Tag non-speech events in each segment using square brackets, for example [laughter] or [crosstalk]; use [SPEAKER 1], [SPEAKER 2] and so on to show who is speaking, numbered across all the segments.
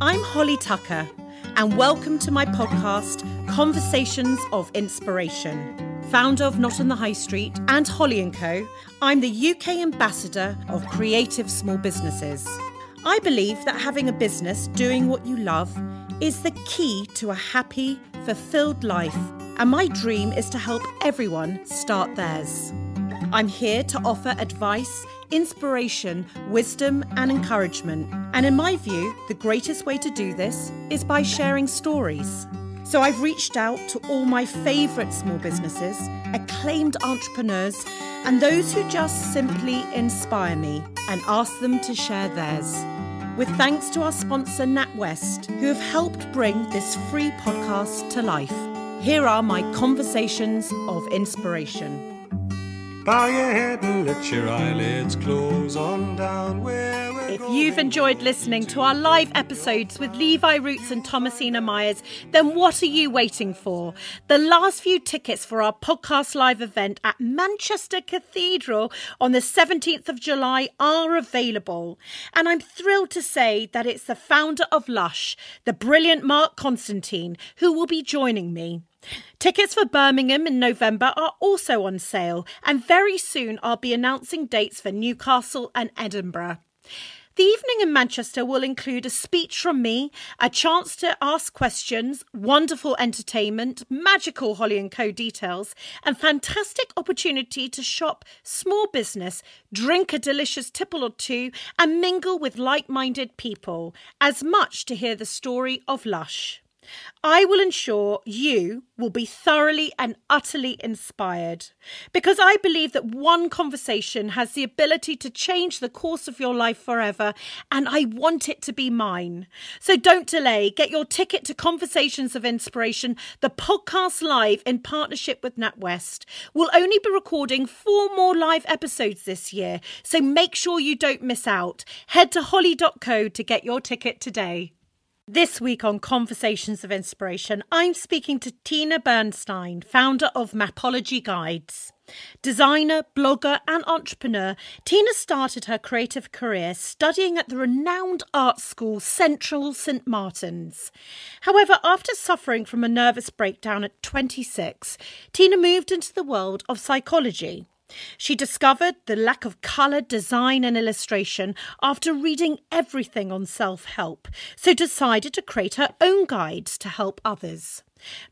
[SPEAKER 1] I'm Holly Tucker, and welcome to my podcast, Conversations of Inspiration. Founder of Not on the High Street and Holly & Co., I'm the UK ambassador of creative small businesses. I believe that having a business doing what you love is the key to a happy, fulfilled life, and my dream is to help everyone start theirs. I'm here to offer advice, inspiration, wisdom, and encouragement. And in my view, the greatest way to do this is by sharing stories. So I've reached out to all my favourite small businesses, acclaimed entrepreneurs, and those who just simply inspire me and asked them to share theirs. With thanks to our sponsor, NatWest, who have helped bring this free podcast to life. Here are my conversations of inspiration.
[SPEAKER 2] Bow your head and let your eyelids close on down where
[SPEAKER 1] If you've enjoyed listening to our live episodes with Levi Roots and Thomasina Miers, then what are you waiting for? The last few tickets for our podcast live event at Manchester Cathedral on the 17th of July are available. And I'm thrilled to say that it's the founder of Lush, the brilliant Mark Constantine, who will be joining me. Tickets for Birmingham in November are also on sale, and very soon I'll be announcing dates for Newcastle and Edinburgh. The evening in Manchester will include a speech from me, a chance to ask questions, wonderful entertainment, magical Holly and Co details, and fantastic opportunity to shop small business, drink a delicious tipple or two, and mingle with like-minded people, as much to hear the story of Lush. I will ensure you will be thoroughly and utterly inspired because I believe that one conversation has the ability to change the course of your life forever, and I want it to be mine. So don't delay. Get your ticket to Conversations of Inspiration, the podcast live in partnership with NatWest. We'll only be recording four more live episodes this year, so make sure you don't miss out. Head to holly.co to get your ticket today. This week on Conversations of Inspiration, I'm speaking to Tina Bernstein, founder of Mapology Guides. Designer, blogger, and entrepreneur, Tina started her creative career studying at the renowned art school Central St Martin's. However, after suffering from a nervous breakdown at 26, Tina moved into the world of psychology. She discovered the lack of colour, design, and illustration after reading everything on self help, so decided to create her own guides to help others.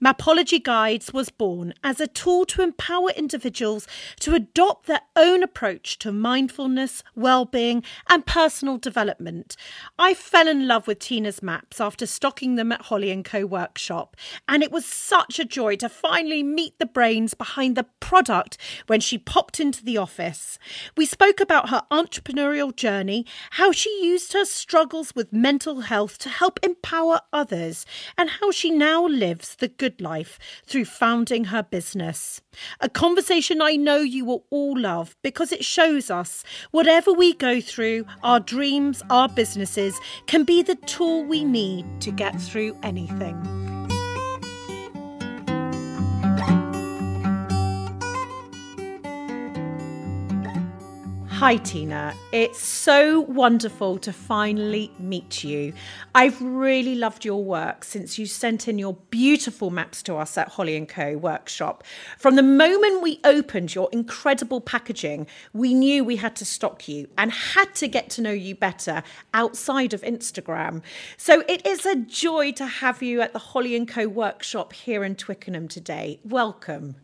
[SPEAKER 1] Mapology Guides was born as a tool to empower individuals to adopt their own approach to mindfulness, well-being, and personal development. I fell in love with Tina's maps after stocking them at Holly & Co workshop, and it was such a joy to finally meet the brains behind the product when she popped into the office. We spoke about her entrepreneurial journey, how she used her struggles with mental health to help empower others, and how she now lives the good life through founding her business. A conversation I know you will all love because it shows us whatever we go through, our dreams, our businesses can be the tool we need to get through anything. Hi, Tina. It's so wonderful to finally meet you. I've really loved your work since you sent in your beautiful maps to us at Holly & Co workshop. From the moment we opened your incredible packaging, we knew we had to stock you and had to get to know you better outside of Instagram. So it is a joy to have you at the Holly & Co workshop here in Twickenham today. Welcome.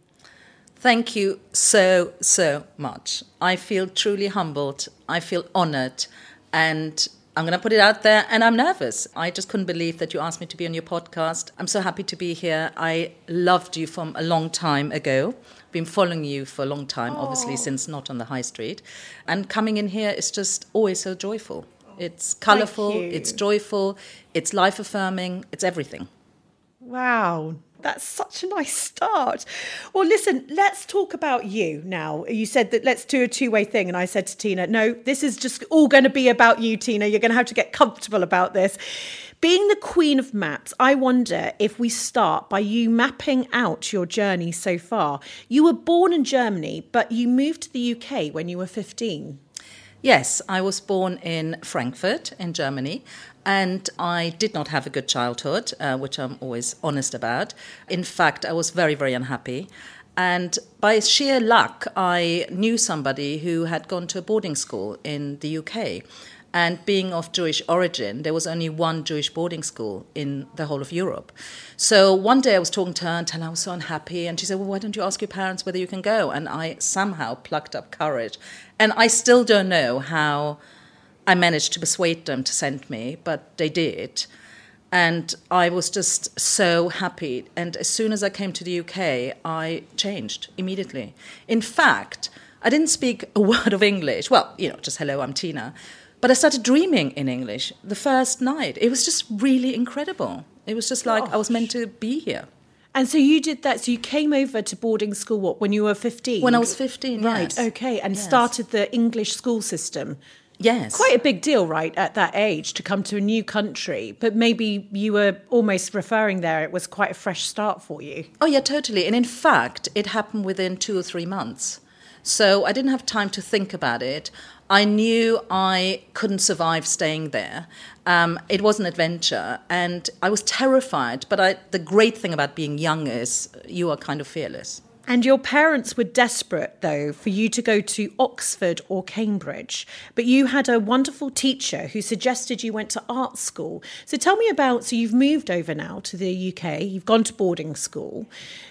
[SPEAKER 3] Thank you so, so much. I feel truly humbled. I feel honored. And I'm going to put it out there, and I'm nervous. I just couldn't believe that you asked me to be on your podcast. I'm so happy to be here. I loved you from a long time ago. Been following you for a long time, oh. obviously, since not on the high street. And coming in here is just always so joyful. It's colorful, it's joyful, it's life affirming, it's everything.
[SPEAKER 1] Wow, that's such a nice start. Well, listen, let's talk about you now. You said that let's do a two way thing. And I said to Tina, no, this is just all going to be about you, Tina. You're going to have to get comfortable about this. Being the queen of maps, I wonder if we start by you mapping out your journey so far. You were born in Germany, but you moved to the UK when you were 15.
[SPEAKER 3] Yes, I was born in Frankfurt in Germany And I did not have a good childhood, uh, which I'm always honest about. In fact, I was very, very unhappy. And by sheer luck, I knew somebody who had gone to a boarding school in the UK. And being of Jewish origin, there was only one Jewish boarding school in the whole of Europe. So one day I was talking to her and I was so unhappy. And she said, Well, why don't you ask your parents whether you can go? And I somehow plucked up courage. And I still don't know how I managed to persuade them to send me, but they did. And I was just so happy. And as soon as I came to the UK, I changed immediately. In fact, I didn't speak a [laughs] word of English. Well, you know, just hello, I'm Tina. But I started dreaming in English the first night. It was just really incredible. It was just like I was meant to be here.
[SPEAKER 1] And so you did that. So you came over to boarding school what when you were fifteen?
[SPEAKER 3] When I was 15,
[SPEAKER 1] right?
[SPEAKER 3] yes.
[SPEAKER 1] Okay, and
[SPEAKER 3] Yes.
[SPEAKER 1] started the English school system.
[SPEAKER 3] Yes.
[SPEAKER 1] Quite a big deal, right, at that age to come to a new country. But maybe you were almost referring there. It was quite a fresh start for you.
[SPEAKER 3] Oh, yeah, totally. And in fact, it happened within two or three months. So I didn't have time to think about it. I knew I couldn't survive staying there. Um, it was an adventure, and I was terrified. But I, the great thing about being young is you are kind of fearless.
[SPEAKER 1] And your parents were desperate, though, for you to go to Oxford or Cambridge. But you had a wonderful teacher who suggested you went to art school. So tell me about so you've moved over now to the UK, you've gone to boarding school.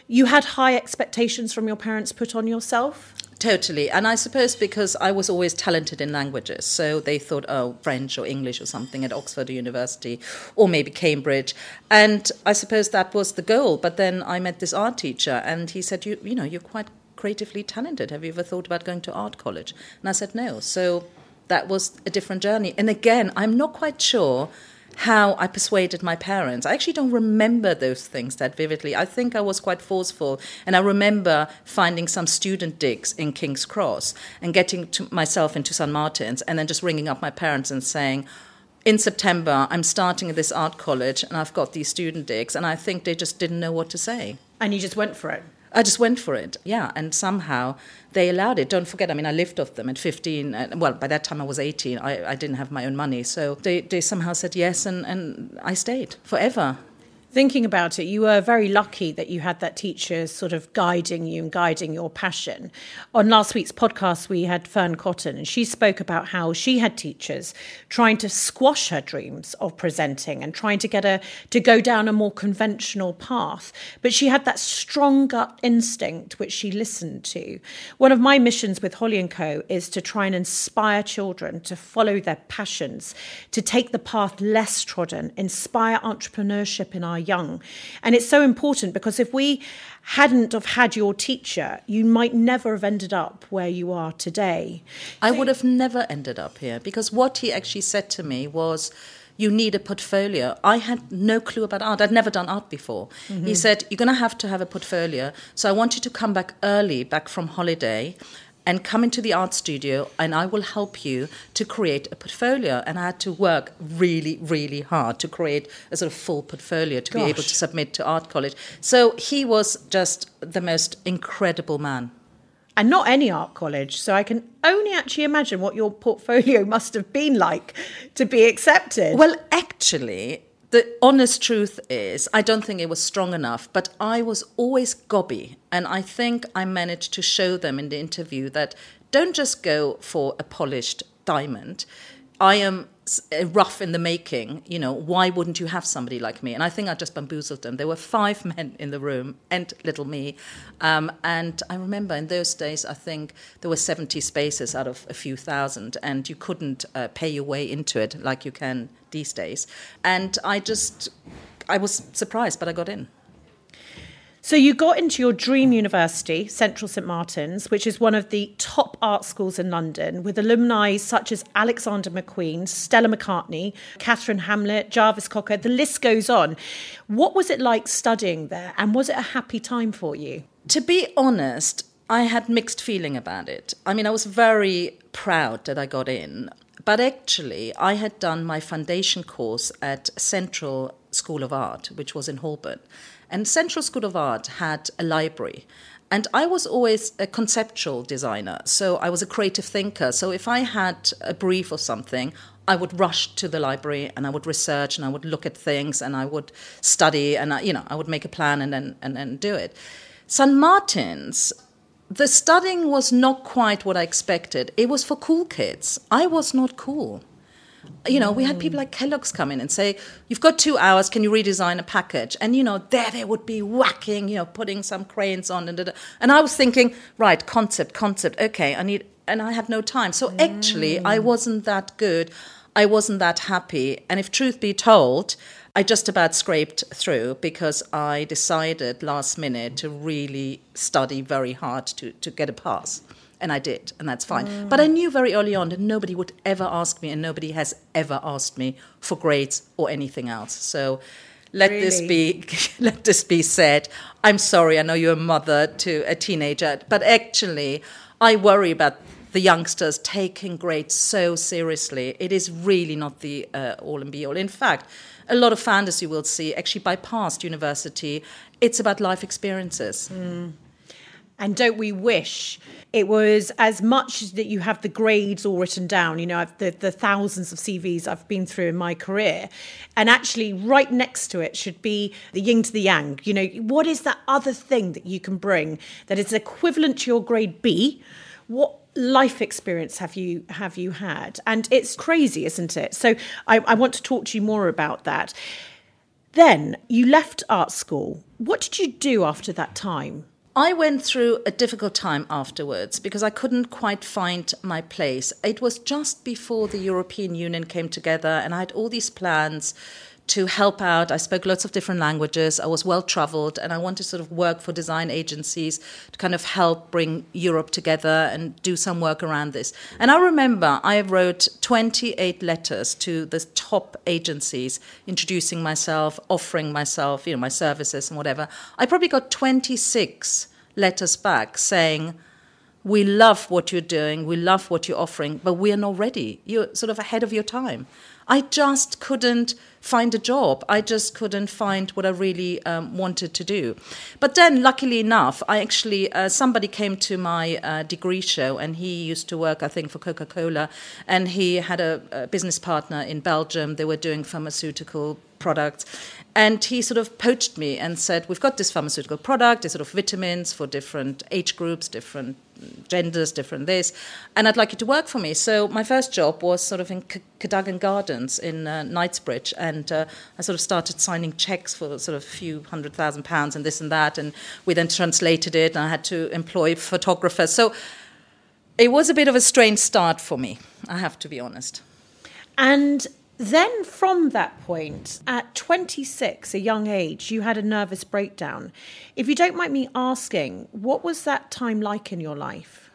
[SPEAKER 1] You had high expectations from your parents put on yourself?
[SPEAKER 3] Totally. And I suppose because I was always talented in languages, so they thought, oh, French or English or something at Oxford University or maybe Cambridge. And I suppose that was the goal. But then I met this art teacher and he said, you, you know, you're quite creatively talented. Have you ever thought about going to art college? And I said, no. So that was a different journey. And again, I'm not quite sure how I persuaded my parents. I actually don't remember those things that vividly. I think I was quite forceful, and I remember finding some student digs in King's Cross and getting myself into St. Martin's, and then just ringing up my parents and saying, in September, I'm starting at this art college and I've got these student digs, and I think they just didn't know what to say.
[SPEAKER 1] And you just went for it.
[SPEAKER 3] I just went for it, yeah, and somehow they allowed it. Don't forget, I mean, I lived off them at 15. And, well, by that time I was 18. I, I didn't have my own money. So they, they somehow said yes, and, and I stayed forever.
[SPEAKER 1] Thinking about it, you were very lucky that you had that teacher sort of guiding you and guiding your passion. On last week's podcast, we had Fearne Cotton, and she spoke about how she had teachers trying to squash her dreams of presenting and trying to get her to go down a more conventional path. But she had that strong gut instinct which she listened to. One of my missions with Holly and Co is to try and inspire children to follow their passions, to take the path less trodden, inspire entrepreneurship in our young. And it's so important because if we hadn't have had your teacher, you might never have ended up where you are today.
[SPEAKER 3] I would have never ended up here because what he actually said to me was, you need a portfolio. I had no clue about art. I'd never done art before. He mm-hmm. said, You're going to have to have a portfolio. So I want you to come back early, back from holiday, and come into the art studio, and I will help you to create a portfolio. And I had to work really, really hard to create a sort of full portfolio to be able to submit to art college. So he was just the most incredible man.
[SPEAKER 1] And not any art college. So I can only actually imagine what your portfolio [laughs] must have been like to be accepted.
[SPEAKER 3] Well, actually, the honest truth is, I don't think it was strong enough, but I was always gobby. And I think I managed to show them in the interview that don't just go for a polished diamond. I am rough in the making. You know, why wouldn't you have somebody like me? And I think I just bamboozled them. There were five [laughs] men in the room and little me. Um, and I remember in those days, I think there were 70 spaces out of a few thousand, and you couldn't uh, pay your way into it like you can these days. And I just, I was surprised, but I got in.
[SPEAKER 1] So you got into your dream university, Central St Martin's, which is one of the top art schools in London, with alumni such as Alexander McQueen, Stella McCartney, Katharine Hamnett, Jarvis Cocker. The list goes on. What was it like studying there, and was it a happy time for you?
[SPEAKER 3] To be honest, I had mixed feeling about it. I mean, I was very proud that I got in, but actually, I had done my foundation course at Central School of Art, which was in Holborn. And Central School of Art had a library. And I was always a conceptual designer, so I was a creative thinker. So if I had a brief or something, I would rush to the library and I would research and I would look at things and I would study and I, you know I would make a plan and then and then do it. San Martin's, the studying was not quite what I expected. It was for cool kids. I was not cool. You know, we had people mm. like Kellogg's come in and say, You've got two hours, can you redesign a package? And, you know, there they would be whacking, you know, putting some crayons on. And, and I was thinking, Right, concept, concept, okay, I need, and I had no time. So actually, I mm. wasn't that good. I wasn't that happy. And if truth be told, I just about scraped through because I decided last minute to really study very hard to, to get a pass. And I did, and that's fine. Mm. But I knew very early on that nobody would ever ask me, and nobody has ever asked me for grades or anything else. So let really? this be [laughs] let this be said. I'm sorry, I know you're a mother to a teenager, but actually I worry about the youngsters taking grades so seriously. It is really not the uh, all and be all. In fact, a lot of founders you will see actually bypassed university. It's about life experiences.
[SPEAKER 1] Mm. And don't we wish it was as much that you have the grades all written down, you know, the, the thousands of CVs I've been through in my career. And actually, right next to it should be the yin to the yang. You know, what is that other thing that you can bring that is equivalent to your grade B? What life experience have you have you had? And it's crazy, isn't it? So I, I want to talk to you more about that. Then you left art school. What did you do after that time?
[SPEAKER 3] I went through a difficult time afterwards because I couldn't quite find my place. It was just before the European Union came together, and I had all these plans to help out. I spoke lots of different languages. I was well traveled, and I wanted to sort of work for design agencies to kind of help bring Europe together and do some work around this. And I remember I wrote 28 letters to the top agencies introducing myself, offering myself, you know, my services and whatever. I probably got 26 letters back saying, we love what you're doing, we love what you're offering, but we are not ready. You're sort of ahead of your time. I just couldn't find a job. I just couldn't find what I really um, wanted to do. But then, luckily enough, I actually uh, somebody came to my uh, degree show, and he used to work, I think, for Coca Cola, and he had a, a business partner in Belgium. They were doing pharmaceutical products. And he sort of poached me and said, We've got this pharmaceutical product, it's sort of vitamins for different age groups, different genders, different this, and I'd like you to work for me. So my first job was sort of in Cadogan Gardens in uh, Knightsbridge, and uh, I sort of started signing checks for sort of a few hundred thousand pounds and this and that, and we then translated it, and I had to employ photographers. So it was a bit of a strange start for me, I have to be honest.
[SPEAKER 1] And then, from that point, at 26, a young age, you had a nervous breakdown. If you don't mind me asking, what was that time like in your life?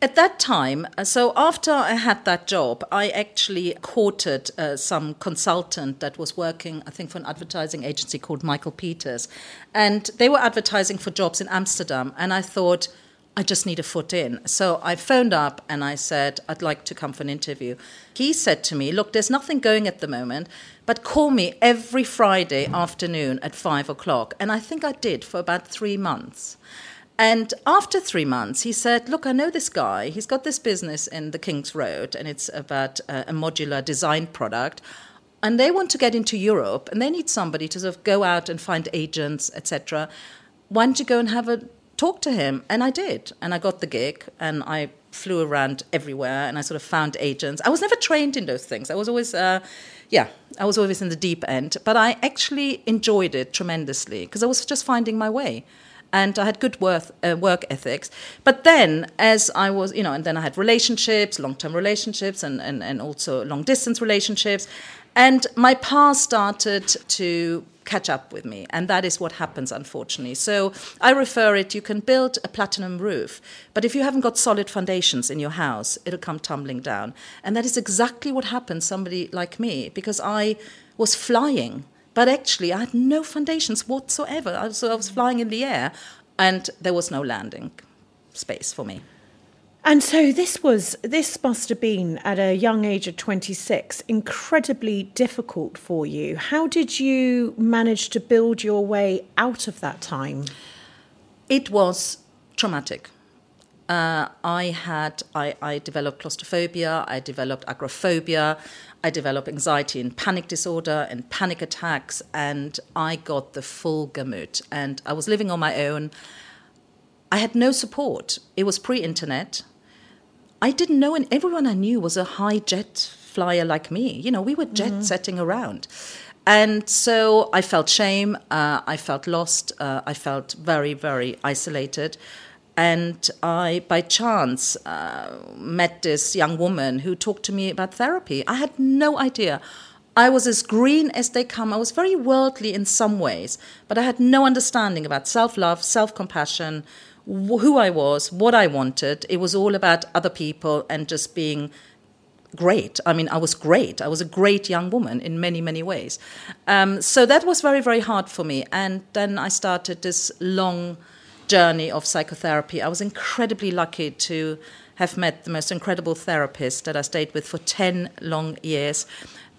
[SPEAKER 3] At that time, uh, so after I had that job, I actually courted uh, some consultant that was working, I think, for an advertising agency called Michael Peters. And they were advertising for jobs in Amsterdam. And I thought, I just need a foot in. So I phoned up and I said, I'd like to come for an interview. He said to me, Look, there's nothing going at the moment, but call me every Friday afternoon at five o'clock. And I think I did for about three months. And after three months, he said, Look, I know this guy. He's got this business in the King's Road, and it's about a, a modular design product and they want to get into Europe and they need somebody to sort of go out and find agents, etc. Why don't you go and have a talk to him. And I did. And I got the gig and I flew around everywhere and I sort of found agents. I was never trained in those things. I was always, uh, yeah, I was always in the deep end. But I actually enjoyed it tremendously because I was just finding my way. And I had good work, uh, work ethics. But then, as I was, you know, and then I had relationships, long term relationships, and, and, and also long distance relationships. And my past started to catch up with me. And that is what happens, unfortunately. So I refer it you can build a platinum roof, but if you haven't got solid foundations in your house, it'll come tumbling down. And that is exactly what happened somebody like me, because I was flying. But actually, I had no foundations whatsoever. So I was flying in the air, and there was no landing space for me.
[SPEAKER 1] And so this was this must have been at a young age of 26 incredibly difficult for you. How did you manage to build your way out of that time?
[SPEAKER 3] It was traumatic. Uh, I had I, I developed claustrophobia, I developed agoraphobia, I developed anxiety and panic disorder and panic attacks, and I got the full gamut. And I was living on my own. I had no support. It was pre-internet. I didn't know, and everyone I knew was a high jet flyer like me. You know, we were jet mm-hmm. setting around. And so I felt shame, uh, I felt lost, uh, I felt very, very isolated. And I, by chance, uh, met this young woman who talked to me about therapy. I had no idea. I was as green as they come. I was very worldly in some ways, but I had no understanding about self love, self compassion, who I was, what I wanted. It was all about other people and just being great. I mean, I was great. I was a great young woman in many, many ways. Um, so that was very, very hard for me. And then I started this long journey of psychotherapy. I was incredibly lucky to have met the most incredible therapist that I stayed with for 10 long years.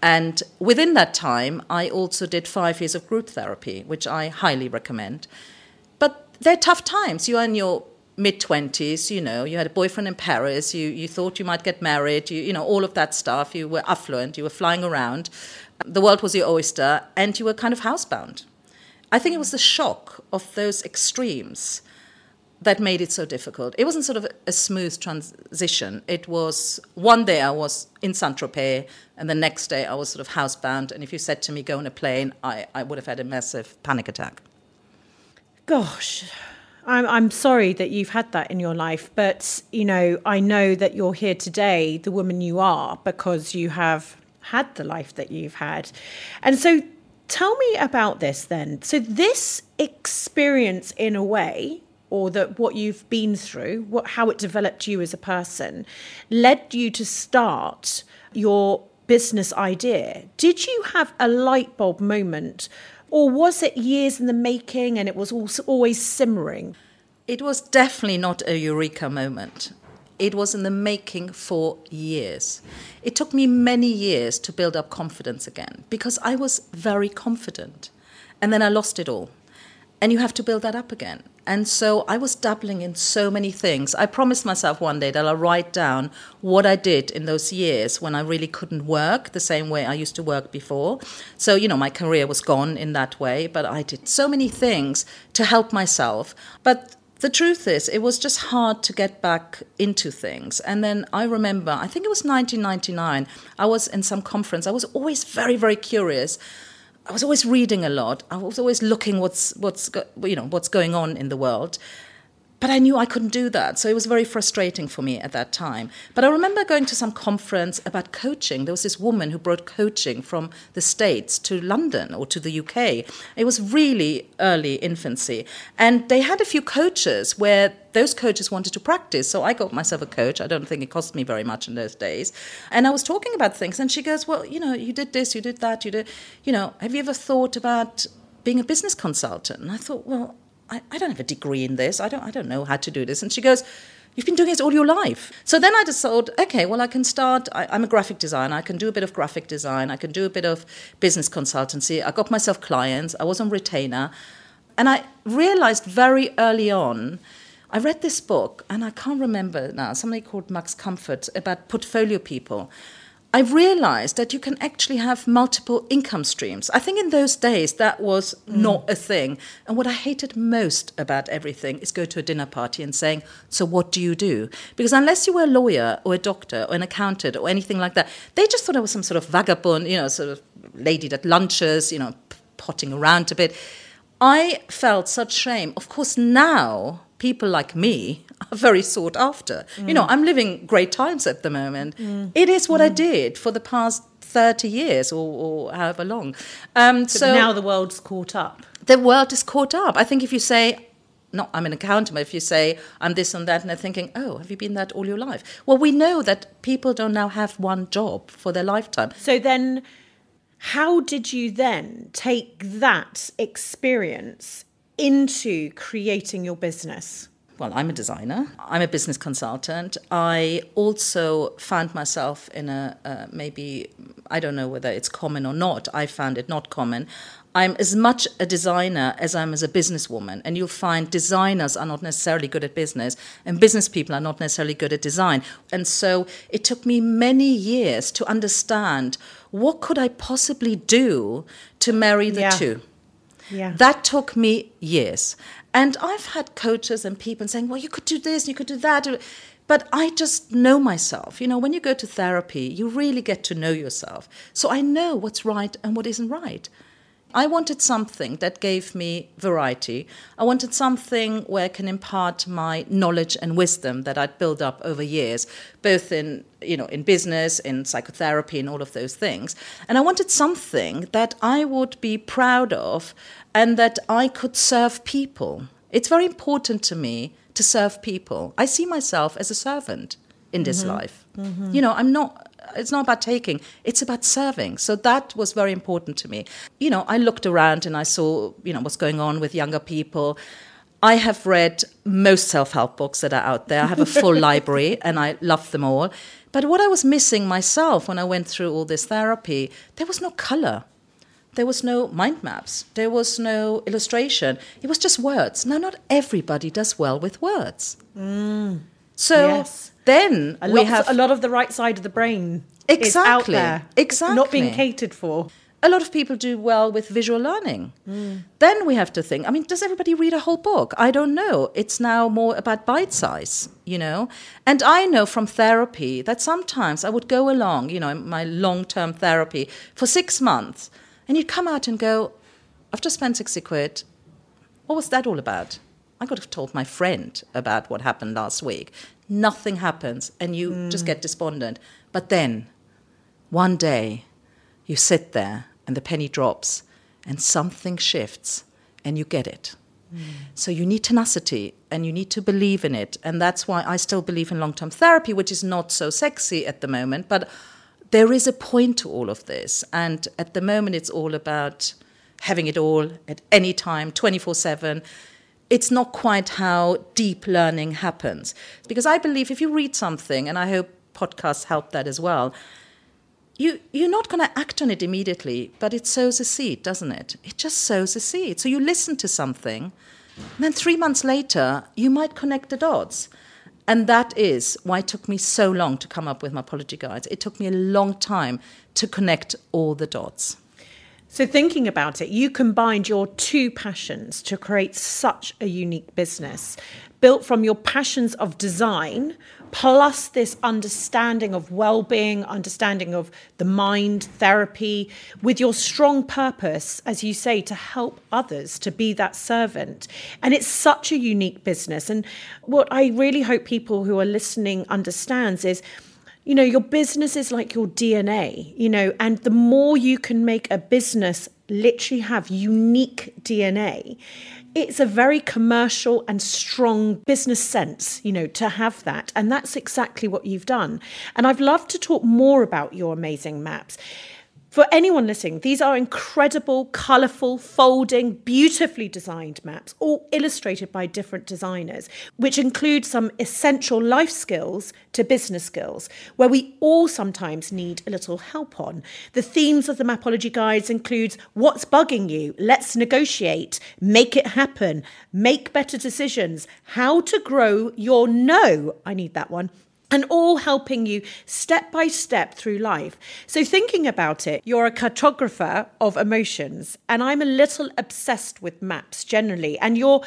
[SPEAKER 3] And within that time, I also did five years of group therapy, which I highly recommend. They're tough times. You are in your mid 20s you know. You had a boyfriend in paris. You, you thought you might get married. You, you know all of that stuff. You were affluent. You were flying around. The world was your oyster and you were kind of housebound. I think it was the shock of those extremes that made it so difficult. It wasn't sort of a smooth transition. It was one day i was in saint-tropez and the next day i was sort of housebound. And if you said to me go on a plane i, I would have had a massive panic attack
[SPEAKER 1] gosh I'm, I'm sorry that you've had that in your life, but you know, I know that you're here today, the woman you are, because you have had the life that you've had. And so tell me about this then. So this experience in a way, or that what you've been through, what how it developed you as a person, led you to start your business idea. Did you have a light bulb moment or was it years in the making and it was always simmering?
[SPEAKER 3] It was definitely not a eureka moment. It was in the making for years. It took me many years to build up confidence again because I was very confident. And then I lost it all. And you have to build that up again. And so I was dabbling in so many things. I promised myself one day that I'll write down what I did in those years when I really couldn't work the same way I used to work before. So, you know, my career was gone in that way, but I did so many things to help myself. But the truth is, it was just hard to get back into things. And then I remember, I think it was 1999, I was in some conference. I was always very, very curious I was always reading a lot. I was always looking what's what's you know what's going on in the world. But I knew I couldn't do that. So it was very frustrating for me at that time. But I remember going to some conference about coaching. There was this woman who brought coaching from the States to London or to the UK. It was really early infancy. And they had a few coaches where those coaches wanted to practice. So I got myself a coach. I don't think it cost me very much in those days. And I was talking about things. And she goes, Well, you know, you did this, you did that, you did, you know, have you ever thought about being a business consultant? And I thought, Well, I, I don't have a degree in this. I don't, I don't know how to do this. And she goes, You've been doing this all your life. So then I decided, okay, well, I can start. I, am a graphic designer. I can do a bit of graphic design. I can do a bit of business consultancy. I got myself clients. I was on retainer. And I realized very early on, I read this book, and I can't remember now, somebody called Max Comfort about portfolio people. I realized that you can actually have multiple income streams. I think in those days that was mm. not a thing. And what I hated most about everything is go to a dinner party and saying, So what do you do? Because unless you were a lawyer or a doctor or an accountant or anything like that, they just thought I was some sort of vagabond, you know, sort of lady that lunches, you know, potting around a bit. I felt such shame. Of course, now people like me are [laughs] very sought after. Mm. You know, I'm living great times at the moment. Mm. It is what mm. I did for the past 30 years or, or however long.
[SPEAKER 1] Um, so now the world's caught up.
[SPEAKER 3] The world is caught up. I think if you say, not I'm an accountant, but if you say I'm this and that, and they're thinking, oh, have you been that all your life? Well, we know that people don't now have one job for their lifetime.
[SPEAKER 1] So then, how did you then take that experience into creating your business?
[SPEAKER 3] Well, I'm a designer, I'm a business consultant. I also found myself in a uh, maybe, I don't know whether it's common or not, I found it not common. I'm as much a designer as I'm as a businesswoman. And you'll find designers are not necessarily good at business, and business people are not necessarily good at design. And so it took me many years to understand what could I possibly do to marry the
[SPEAKER 1] Yeah.
[SPEAKER 3] two.
[SPEAKER 1] Yeah.
[SPEAKER 3] That took me years. And I've had coaches and people saying, well, you could do this, you could do that. But I just know myself. You know, when you go to therapy, you really get to know yourself. So I know what's right and what isn't right. I wanted something that gave me variety. I wanted something where I can impart my knowledge and wisdom that I'd built up over years, both in you know in business, in psychotherapy, and all of those things. And I wanted something that I would be proud of, and that I could serve people. It's very important to me to serve people. I see myself as a servant in this mm-hmm. life. Mm-hmm. You know, I'm not it's not about taking it's about serving. So that was very important to me. You know i looked around and i saw you know what's going on with younger people. I have read most self-help books that are out there. I have a full [laughs] library and i love them all. But what i was missing myself when i went through all this therapy there was no color. There was no mind maps. There was no illustration. It was just words. Now not everybody does well with words. Mm. So
[SPEAKER 1] Yes.
[SPEAKER 3] Then
[SPEAKER 1] A
[SPEAKER 3] we have
[SPEAKER 1] a lot of the right side of the brain is out
[SPEAKER 3] Exactly.
[SPEAKER 1] Not being catered for.
[SPEAKER 3] a lot of people do well with visual learning. Hmm. Then we have to think I mean, does everybody read a whole book? I don't know. It's now more about bite size, you know? And I know from therapy that sometimes I would go along, you know, in my long term therapy for six months, and you'd come out and go, I've just spent 60 quid. What was that all about? I could have told my friend about what happened last week. Nothing happens, and you just mm. get despondent. But then, one day, you sit there and the penny drops and something shifts and you get it. Mm. So you need tenacity and you need to believe in it. And that's why I still believe in long term therapy, which is not so sexy at the moment. But there is a point to all of this. And at the moment, it's all about having it all at any time, 24 7. It's not quite how deep learning happens. Because I believe if you read something, and I hope podcasts help that as well, you you're not going to act on it immediately, but it sows a seed, doesn't it? It just sows a seed. So you listen to something, and then three months later, you might connect the dots. And that is why it took me so long to come up with Mapology guides. It took me a long time to connect all the dots.
[SPEAKER 1] So, thinking about it, you combined your two passions to create such a unique business built from your passions of design plus this understanding of well-being understanding of the mind therapy with your strong purpose as you say to help others to be that servant. And it's such a unique business. And what i really hope people who are listening understands is you know, your business is like your DNA, you know, and the more you can make a business literally have unique DNA, it's a very commercial and strong business sense, you know, to have that. And that's exactly what you've done. And I've loved to talk more about your amazing maps. For anyone listening, these are incredible, colourful, folding, beautifully designed maps, all illustrated by different designers, which include some essential life skills to business skills, where we all sometimes need a little help on. The themes of the Mapology guides includes what's bugging you, let's negotiate, make it happen, make better decisions, how to grow your no, I need that one, and all helping you step by step through life. So, thinking about it, you're a cartographer of emotions, and I'm a little obsessed with maps generally. And you're,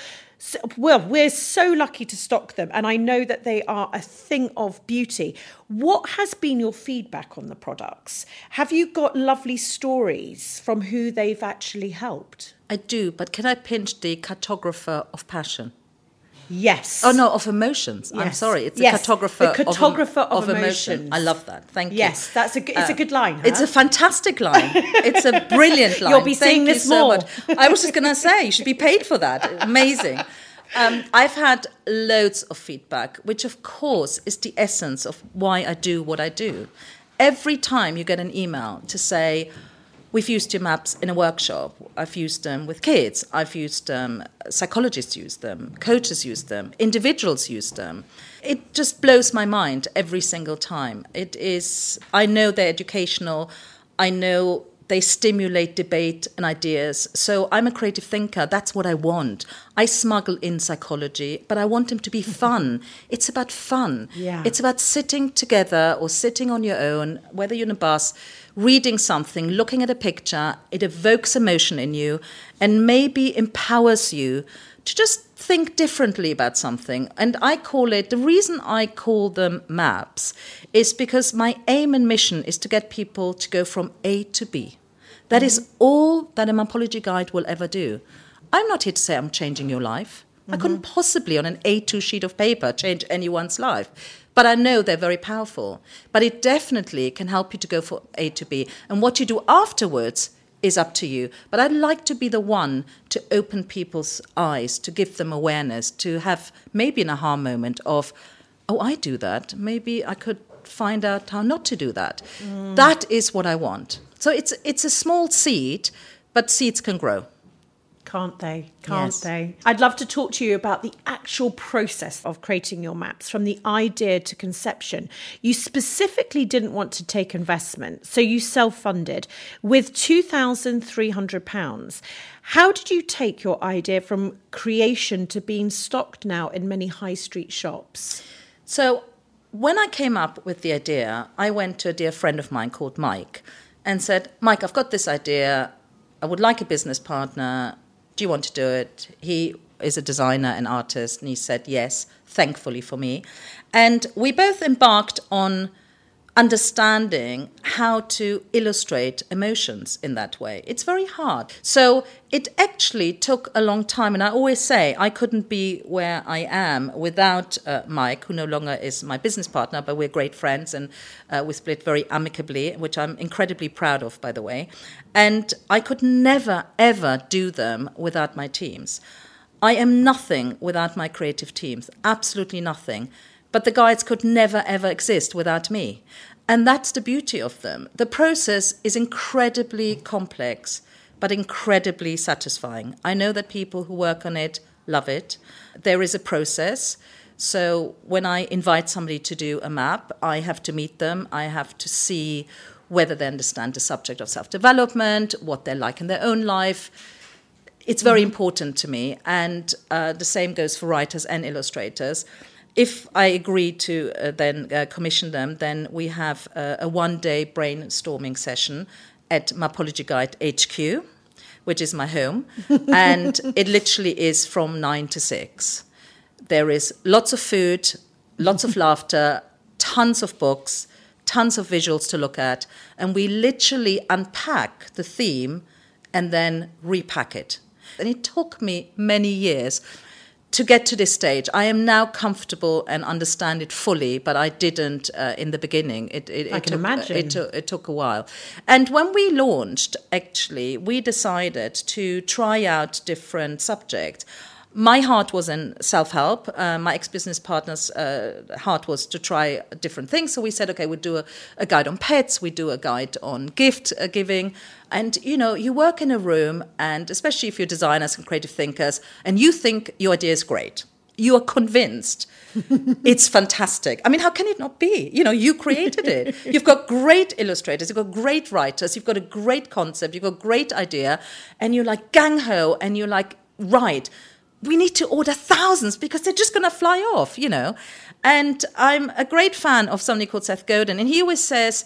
[SPEAKER 1] well, we're so lucky to stock them, and I know that they are a thing of beauty. What has been your feedback on the products? Have you got lovely stories from who they've actually helped?
[SPEAKER 3] I do, but can I pinch the cartographer of passion?
[SPEAKER 1] Yes.
[SPEAKER 3] Oh no, of emotions. I'm sorry, it's
[SPEAKER 1] Yes,
[SPEAKER 3] a cartographer,
[SPEAKER 1] the
[SPEAKER 3] of,
[SPEAKER 1] cartographer of
[SPEAKER 3] emotion.
[SPEAKER 1] emotions.
[SPEAKER 3] I love that. Thank you.
[SPEAKER 1] Yes, that's a good, it's a good line.
[SPEAKER 3] It's a fantastic line. It's a [laughs] brilliant line.
[SPEAKER 1] You'll be
[SPEAKER 3] Thank
[SPEAKER 1] seeing this
[SPEAKER 3] so
[SPEAKER 1] more.
[SPEAKER 3] much. I was just going to say, you should be paid for that. Amazing. Um, I've had loads of feedback, which of course is the essence of why I do what I do. Every time you get an email to say, We've used your maps in a workshop. I've used them with kids. I've used them, psychologists use them, coaches use them, individuals use them. It just blows my mind every single time. It is, I know they're educational. I know they stimulate debate and ideas. So I'm a creative thinker. That's what I want. I smuggle in psychology, but I want them to be [laughs] fun. it's about fun.
[SPEAKER 1] Yeah.
[SPEAKER 3] It's about sitting together or sitting on your own, whether you're in a bus, reading something, looking at a picture. It evokes emotion in you and maybe empowers you to just think differently about something. And I call it the reason I call them maps is because my aim and mission is to get people to go from A to B. That mm-hmm. is all that a mapology guide will ever do. I'm not here to say I'm changing your life. Mm-hmm. I couldn't possibly, on an A2 sheet of paper, change anyone's life. But I know they're very powerful. But it definitely can help you to go from A to B. And what you do afterwards is up to you. But I'd like to be the one to open people's eyes, to give them awareness, to have maybe an aha moment of, oh, I do that. Maybe I could find out how not to do that. Mm. That is what I want. So it's it's a small seed, but seeds can grow.
[SPEAKER 1] Can't they? Can't
[SPEAKER 3] yes.
[SPEAKER 1] they? I'd love to talk to you about the actual process of creating your maps from the idea to conception. You specifically didn't want to take investment, so you self funded with £2,300. How did you take your idea from creation to being stocked now in many high street shops?
[SPEAKER 3] So, when I came up with the idea, I went to a dear friend of mine called Mike and said, Mike, I've got this idea. I would like a business partner do you want to do it? He is a designer and artist, and he said yes, thankfully for me. And we both embarked on understanding how to illustrate emotions in that way. It's very hard. So it actually took a long time. And I always say I couldn't be where I am without uh, Mike, who no longer is my business partner, but we're great friends and uh, we split very amicably, which I'm incredibly proud of, by the way. And I could never, ever do them without my teams. I am nothing without my creative teams, absolutely nothing. But the guides could never, ever exist without me. And that's the beauty of them. The process is incredibly complex, but incredibly satisfying. I know that people who work on it love it. There is a process. So when I invite somebody to do a map, I have to meet them, I have to see whether they understand the subject of self development, what they're like in their own life. It's very mm-hmm. important to me. And uh, the same goes for writers and illustrators if I agree to uh, then uh, commission them, then we have uh, a one day brainstorming session at Mapology Guide HQ, which is my home. [laughs] and it literally is from nine to six. There is lots of food, lots of [laughs] laughter, tons of books, tons of visuals to look at. And we literally unpack the theme and then repack it. And it took me many years to get to this stage, I am now comfortable and understand it fully, but I didn't uh, in the beginning. It, it,
[SPEAKER 1] I
[SPEAKER 3] it
[SPEAKER 1] can
[SPEAKER 3] took,
[SPEAKER 1] imagine.
[SPEAKER 3] It, took, it took a while. And when we launched, actually, we decided to try out different subjects my heart was in self help. Uh, my ex business partner's uh, heart was to try different things. So we said, okay, we'd do a, a guide on pets, we do a guide on gift uh, giving. And you know, you work in a room, and especially if you're designers and creative thinkers, and you think your idea is great. You are convinced [laughs] it's fantastic. I mean, how can it not be? You know, you created it. [laughs] You've got great illustrators, you've got great writers, you've got a great concept, you've got a great idea, and you're like gang ho, and you're like, right we need to order thousands because they're just going to fly off, you know. And I'm a great fan of somebody called Seth Godin, and he always says,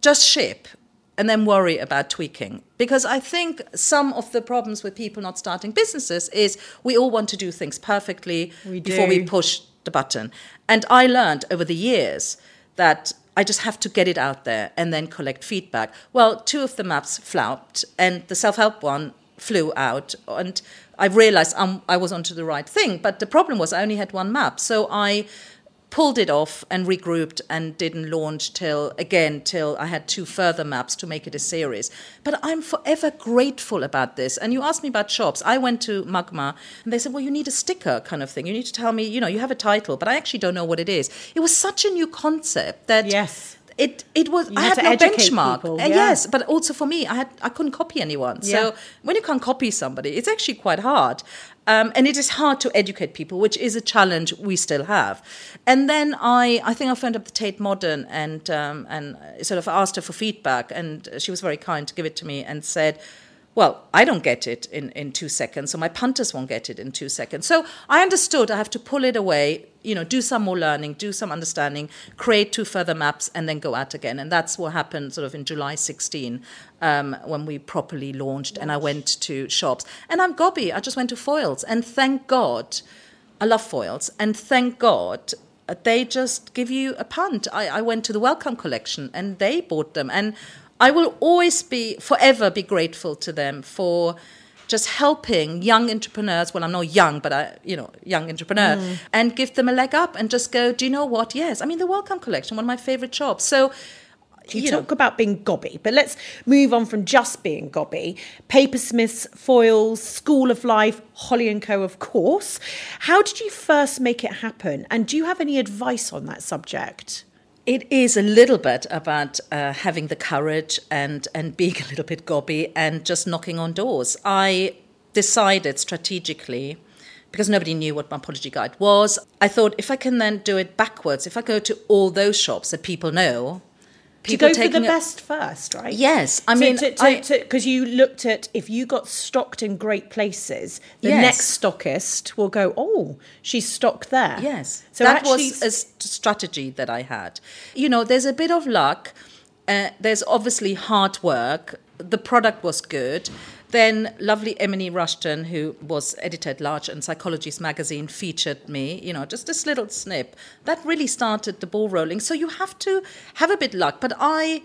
[SPEAKER 3] just ship and then worry about tweaking. Because I think some of the problems with people not starting businesses is we all want to do things perfectly
[SPEAKER 1] we
[SPEAKER 3] before we push the button. And I learned over the years that I just have to get it out there and then collect feedback. Well, two of the maps flopped, and the self help one flew out. And I realized um, I was onto the right thing. But the problem was I only had one map. So I pulled it off and regrouped and didn't launch till again till I had two further maps to make it a series. But I'm forever grateful about this. And you asked me about shops. I went to Magma and they said, "Well, you need a sticker kind of thing. You need to tell me, you know, you have a title, but I actually don't know what it is." It was such a new concept that
[SPEAKER 1] yes
[SPEAKER 3] it it was
[SPEAKER 1] You
[SPEAKER 3] I
[SPEAKER 1] had
[SPEAKER 3] no benchmark.
[SPEAKER 1] people,
[SPEAKER 3] Uh,
[SPEAKER 1] yeah.
[SPEAKER 3] Yes, but also for me, I had I couldn't copy anyone.
[SPEAKER 1] Yeah.
[SPEAKER 3] So when you can't copy somebody, it's actually quite hard. Um, and it is hard to educate people, which is a challenge we still have. And then I, I think I phoned up the Tate Modern and um, and sort of asked her for feedback, and she was very kind to give it to me and said, well, I don't get it in, in two seconds, so my punters won't get it in two seconds. So I understood I have to pull it away, you know, do some more learning, do some understanding, create two further maps, and then go out again. And that's what happened sort of in July 16 um, when we properly launched, and I went to shops. And I'm gobby, I just went to Foyles, and thank God, I love Foyles, and thank God uh, they just give you a punt. I, I went to the Wellcome Collection, and they bought them. And I will always be, forever be grateful to them for just helping young entrepreneurs. Well, I'm not young, but I, you know, young entrepreneur,
[SPEAKER 1] Mm.
[SPEAKER 3] and give them a leg up and just go, do you know what? Yes. I mean, the Wellcome Collection, one of my favorite shops. So,
[SPEAKER 1] You,
[SPEAKER 3] you know,
[SPEAKER 1] talk about being gobby, but let's move on from just being gobby. Papersmiths, Foyles, School of Life, Holly and Co. Of course. How did you first make it happen, and do you have any advice on that subject?
[SPEAKER 3] It is a little bit about uh, having the courage and, and being [laughs] a little bit gobby and just knocking on doors. I decided strategically, because nobody knew what Mapology guide was, I thought if I can then do it backwards, if I go to all those shops that people know,
[SPEAKER 1] To go for the best first, right?
[SPEAKER 3] Yes, I mean,
[SPEAKER 1] because you looked at if you got stocked in great places, the
[SPEAKER 3] Yes.
[SPEAKER 1] next stockist will go, "Oh, she's stocked there."
[SPEAKER 3] Yes,
[SPEAKER 1] so
[SPEAKER 3] that
[SPEAKER 1] actually,
[SPEAKER 3] was a strategy that I had. You know, there's a bit of luck. Uh, there's obviously hard work. The product was good. Then lovely Emily Rushton, who was editor at large in Psychologies magazine, featured me. You know, just this little snip that really started the ball rolling. So you have to have a bit luck. But I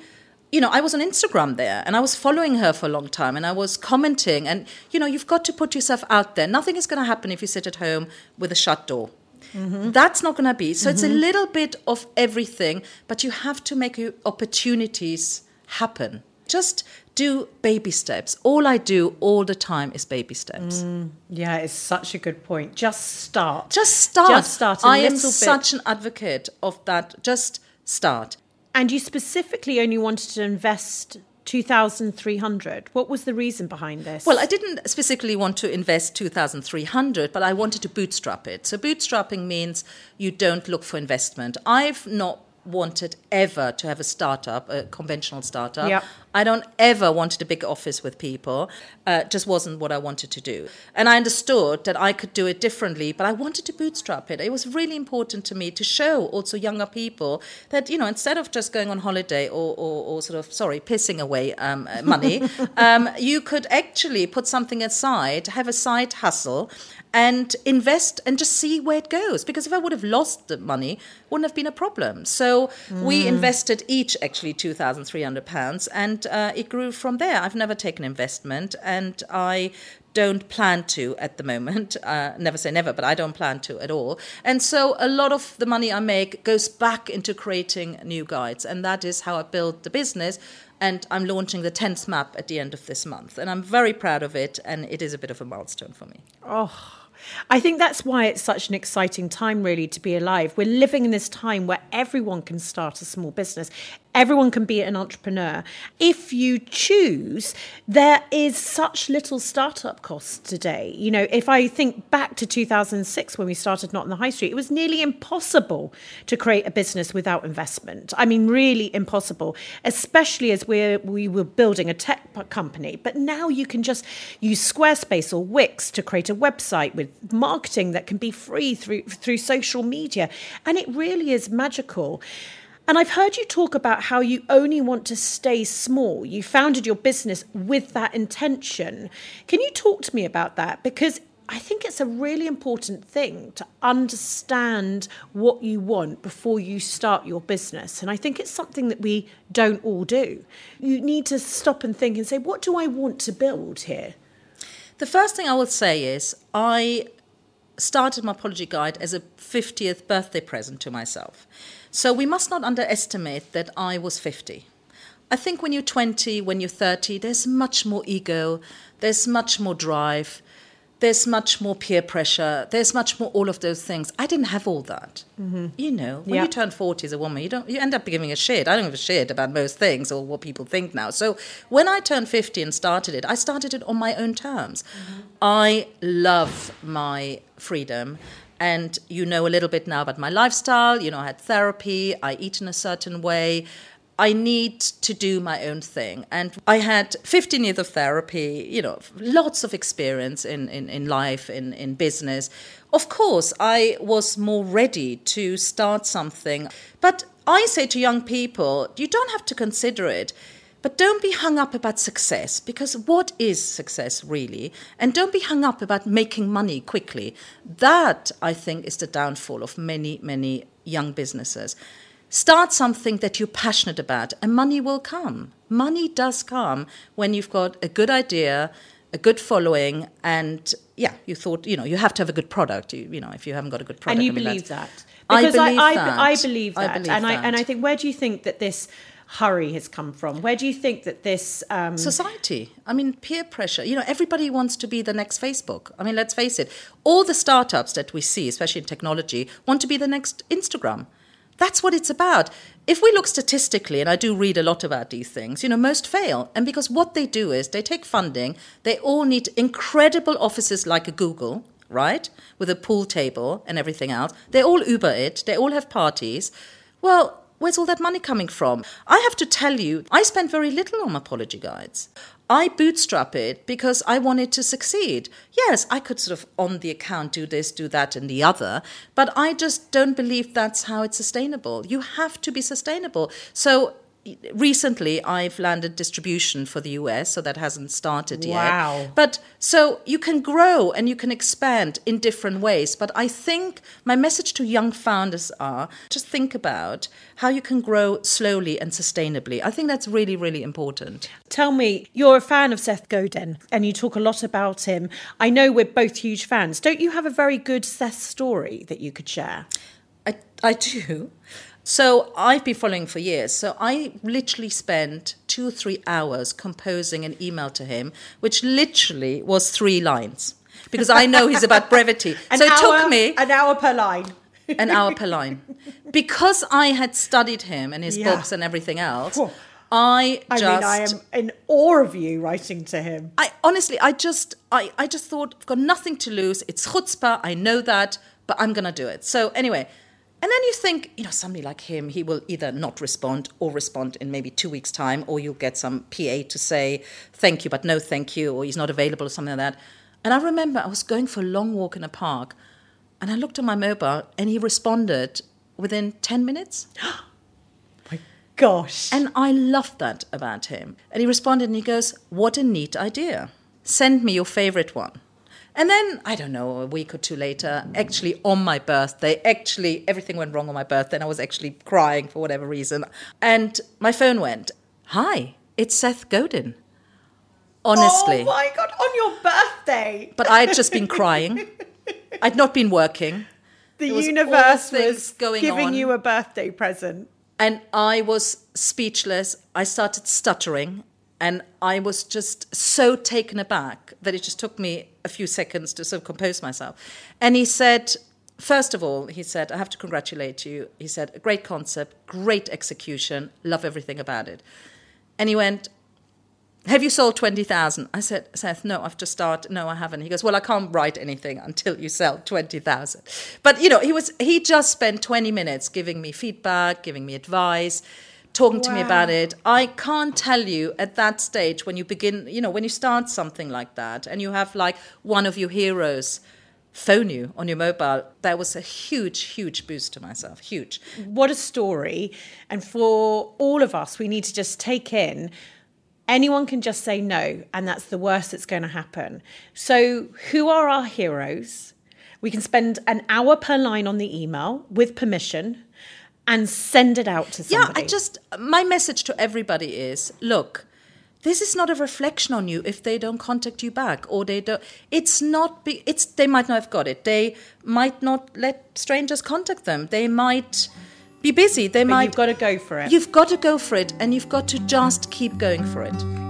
[SPEAKER 3] you know, I was on Instagram there and I was following her for a long time and I was commenting. And, you know, you've got to put yourself out there. Nothing is going to happen if you sit at home with a shut door. Mm-hmm. That's not going to be. So it's a mm-hmm. little bit of everything, but you have to make your opportunities happen. Just do baby steps. All I do all the time is baby steps.
[SPEAKER 1] Mm, yeah, it's such a good point. Just start.
[SPEAKER 3] Just start.
[SPEAKER 1] Just start
[SPEAKER 3] I am
[SPEAKER 1] bit.
[SPEAKER 3] such an advocate of that. Just start.
[SPEAKER 1] And you specifically only wanted to invest two thousand three hundred. What was the reason behind this?
[SPEAKER 3] Well, I didn't specifically want to invest 2,300, but I wanted to bootstrap it. So bootstrapping means you don't look for investment. I've not wanted ever to have a startup, a conventional startup.
[SPEAKER 1] Yep.
[SPEAKER 3] I don't ever wanted a big office with people. Uh, just wasn't what I wanted to do. And I understood that I could do it differently, but I wanted to bootstrap it. It was really important to me to show also younger people that, you know, instead of just going on holiday or, or, or sort of, sorry, pissing away um, money, [laughs] um, you could actually put something aside, have a side hustle, and invest and just see where it goes. Because if I would have lost the money, wouldn't have been a problem. So we invested each actually two thousand three hundred pounds, and uh, it grew from there. I've never taken investment, and I don't plan to at the moment. [laughs] Uh, never say never, but I don't plan to at all. And so a lot of the money I make goes back into creating new guides, and that is how I build the business. And I'm launching the 10th map at the end of this month. And I'm very proud of it. And it is a bit of a milestone for me.
[SPEAKER 1] I think that's why it's such an exciting time, really, to be alive. We're living in this time where everyone can start a small business, everyone can be an entrepreneur. If you choose, there is such little startup costs today. You know, if I think back to 2006 when we started Not in the High Street, it was nearly impossible to create a business without investment. I mean, really impossible, especially as we're, we were building a tech company. But now you can just use Squarespace or Wix to create a website with marketing that can be free through through social media, and it really is magical. And I've heard you talk about how you only want to stay small. You founded your business with that intention. Can you talk to me about that? Because I think it's a really important thing to understand what you want before you start your business. And I think it's something that we don't all do. You need to stop and think and say, what do I want to build here?
[SPEAKER 3] The first thing I will say is I started Mapology guide as a 50th birthday present to myself. So we must not underestimate that I was 50. I think when you're 20, when you're 30, there's much more ego, there's much more drive. there's much more peer pressure. There's much more all of those things. I didn't have all that. Mm-hmm. You know, when
[SPEAKER 1] Yeah.
[SPEAKER 3] you turn 40 as a woman, you don't you end up giving a shit. I don't give a shit about most things or what people think now. So when I turned 50 and started it, I started it on my own terms. Mm-hmm. I love my freedom. And you know a little bit now about my lifestyle. You know, I had therapy, I eat in a certain way. I need to do my own thing. And I had 15 years of therapy, you know, lots of experience in, in, in life, in, in business. Of course, I was more ready to start something. But I say to young people, you don't have to consider it. But don't be hung up about success because what is success really? And don't be hung up about making money quickly. That, I think, is the downfall of many, many young businesses. Start something that you're passionate about, and money will come. Money does come when you've got a good idea, a good following, and yeah, you thought, you know, you have to have a good product. You, you know, if you haven't got a good product,
[SPEAKER 1] and you
[SPEAKER 3] I mean,
[SPEAKER 1] believe that
[SPEAKER 3] I
[SPEAKER 1] because
[SPEAKER 3] believe
[SPEAKER 1] I,
[SPEAKER 3] that.
[SPEAKER 1] I, believe
[SPEAKER 3] I
[SPEAKER 1] that,
[SPEAKER 3] believe
[SPEAKER 1] and I and I think where do you think that this hurry has come from? Where do you think that this? Um,
[SPEAKER 3] society. I mean, peer pressure. You know, everybody wants to be the next Facebook. I mean, let's face it. All the startups that we see, especially in technology, want to be the next Instagram. That's what it's about. If we look statistically, and I do read a lot about these things, you know, most fail. And because what they do is they take funding, they all need incredible offices like a Google, right? With a pool table and everything else. They all Uber it, they all have parties. Well, where's all that money coming from? I have to tell you, I spent very little on Mapology guides. I bootstrap it because I wanted to succeed. Yes, I could sort of on the account do this, do that, and the other, but I just don't believe that's how it's sustainable. You have to be sustainable. So recently I've landed distribution for the US, so that hasn't started yet.
[SPEAKER 1] Wow.
[SPEAKER 3] But so you can grow and you can expand in different ways. But I think my message to young founders are just think about how you can grow slowly and sustainably. I think that's really, really important.
[SPEAKER 1] Tell me, you're a fan of Seth Godin and you talk a lot about him. I know we're both huge fans. Don't you have a very good Seth story that you could share?
[SPEAKER 3] I, I do. So I've been following for years. So I literally spent two or three hours composing an email to him, which literally was three lines. Because I know he's about brevity. [laughs] So it
[SPEAKER 1] hour,
[SPEAKER 3] took me
[SPEAKER 1] an hour per line. [laughs]
[SPEAKER 3] an hour per line. Because I had studied him and his
[SPEAKER 1] Yeah.
[SPEAKER 3] books and everything else,
[SPEAKER 1] Whew.
[SPEAKER 3] I
[SPEAKER 1] I
[SPEAKER 3] just
[SPEAKER 1] mean, I am in awe of you writing to him.
[SPEAKER 3] I honestly, I just, I, I just thought I've got nothing to lose. It's chutzpah. I know that, but I'm gonna do it. So anyway, and then you think, you know, somebody like him, he will either not respond or respond in maybe two weeks' time, or you'll get some PA to say thank you, but no thank you, or he's not available or something like that. And I remember I was going for a long walk in a park, and I looked at my mobile, and he responded within ten minutes. [gasps]
[SPEAKER 1] My gosh.
[SPEAKER 3] And I loved that about him. And he responded and he goes, What a neat idea. Send me your favorite one. And then, I don't know, a week or two later, actually on my birthday, actually everything went wrong on my birthday and I was actually crying for whatever reason. And my phone went, Hi, it's Seth Godin. Honestly.
[SPEAKER 1] Oh my God, on your birthday. [laughs]
[SPEAKER 3] But I had just been crying. I'd not been working.
[SPEAKER 1] The
[SPEAKER 3] was
[SPEAKER 1] universe was
[SPEAKER 3] going
[SPEAKER 1] giving
[SPEAKER 3] on.
[SPEAKER 1] you a birthday present.
[SPEAKER 3] and I was speechless. I started stuttering, and I was just so taken aback that it just took me a few seconds to sort of compose myself. And he said, first of all, he said, I have to congratulate you. He said, great concept, great execution, love everything about it. And he went, have you sold 20,000? I said, Seth, no, I've just started. No, I haven't. He goes, well, I can't write anything until you sell 20,000. But, you know, he was, he just spent 20 minutes giving me feedback, giving me advice, talking to me about it. I can't tell you at that stage when you begin, you know, when you start something like that and you have like one of your heroes phone you on your mobile, that was a huge, huge boost to myself. Huge.
[SPEAKER 1] What a story. And for all of us, we need to just take in anyone can just say no, and that's the worst that's going to happen. So, who are our heroes? We can spend an hour per line on the email with permission and send it out to somebody.
[SPEAKER 3] Yeah, I just my message to everybody is look, this is not a reflection on you if they don't contact you back or they don't it's not be, it's they might not have got it. They might not let strangers contact them. They might be busy. They
[SPEAKER 1] But
[SPEAKER 3] might
[SPEAKER 1] you've got to go for it.
[SPEAKER 3] You've got to go for it and you've got to just keep going for it.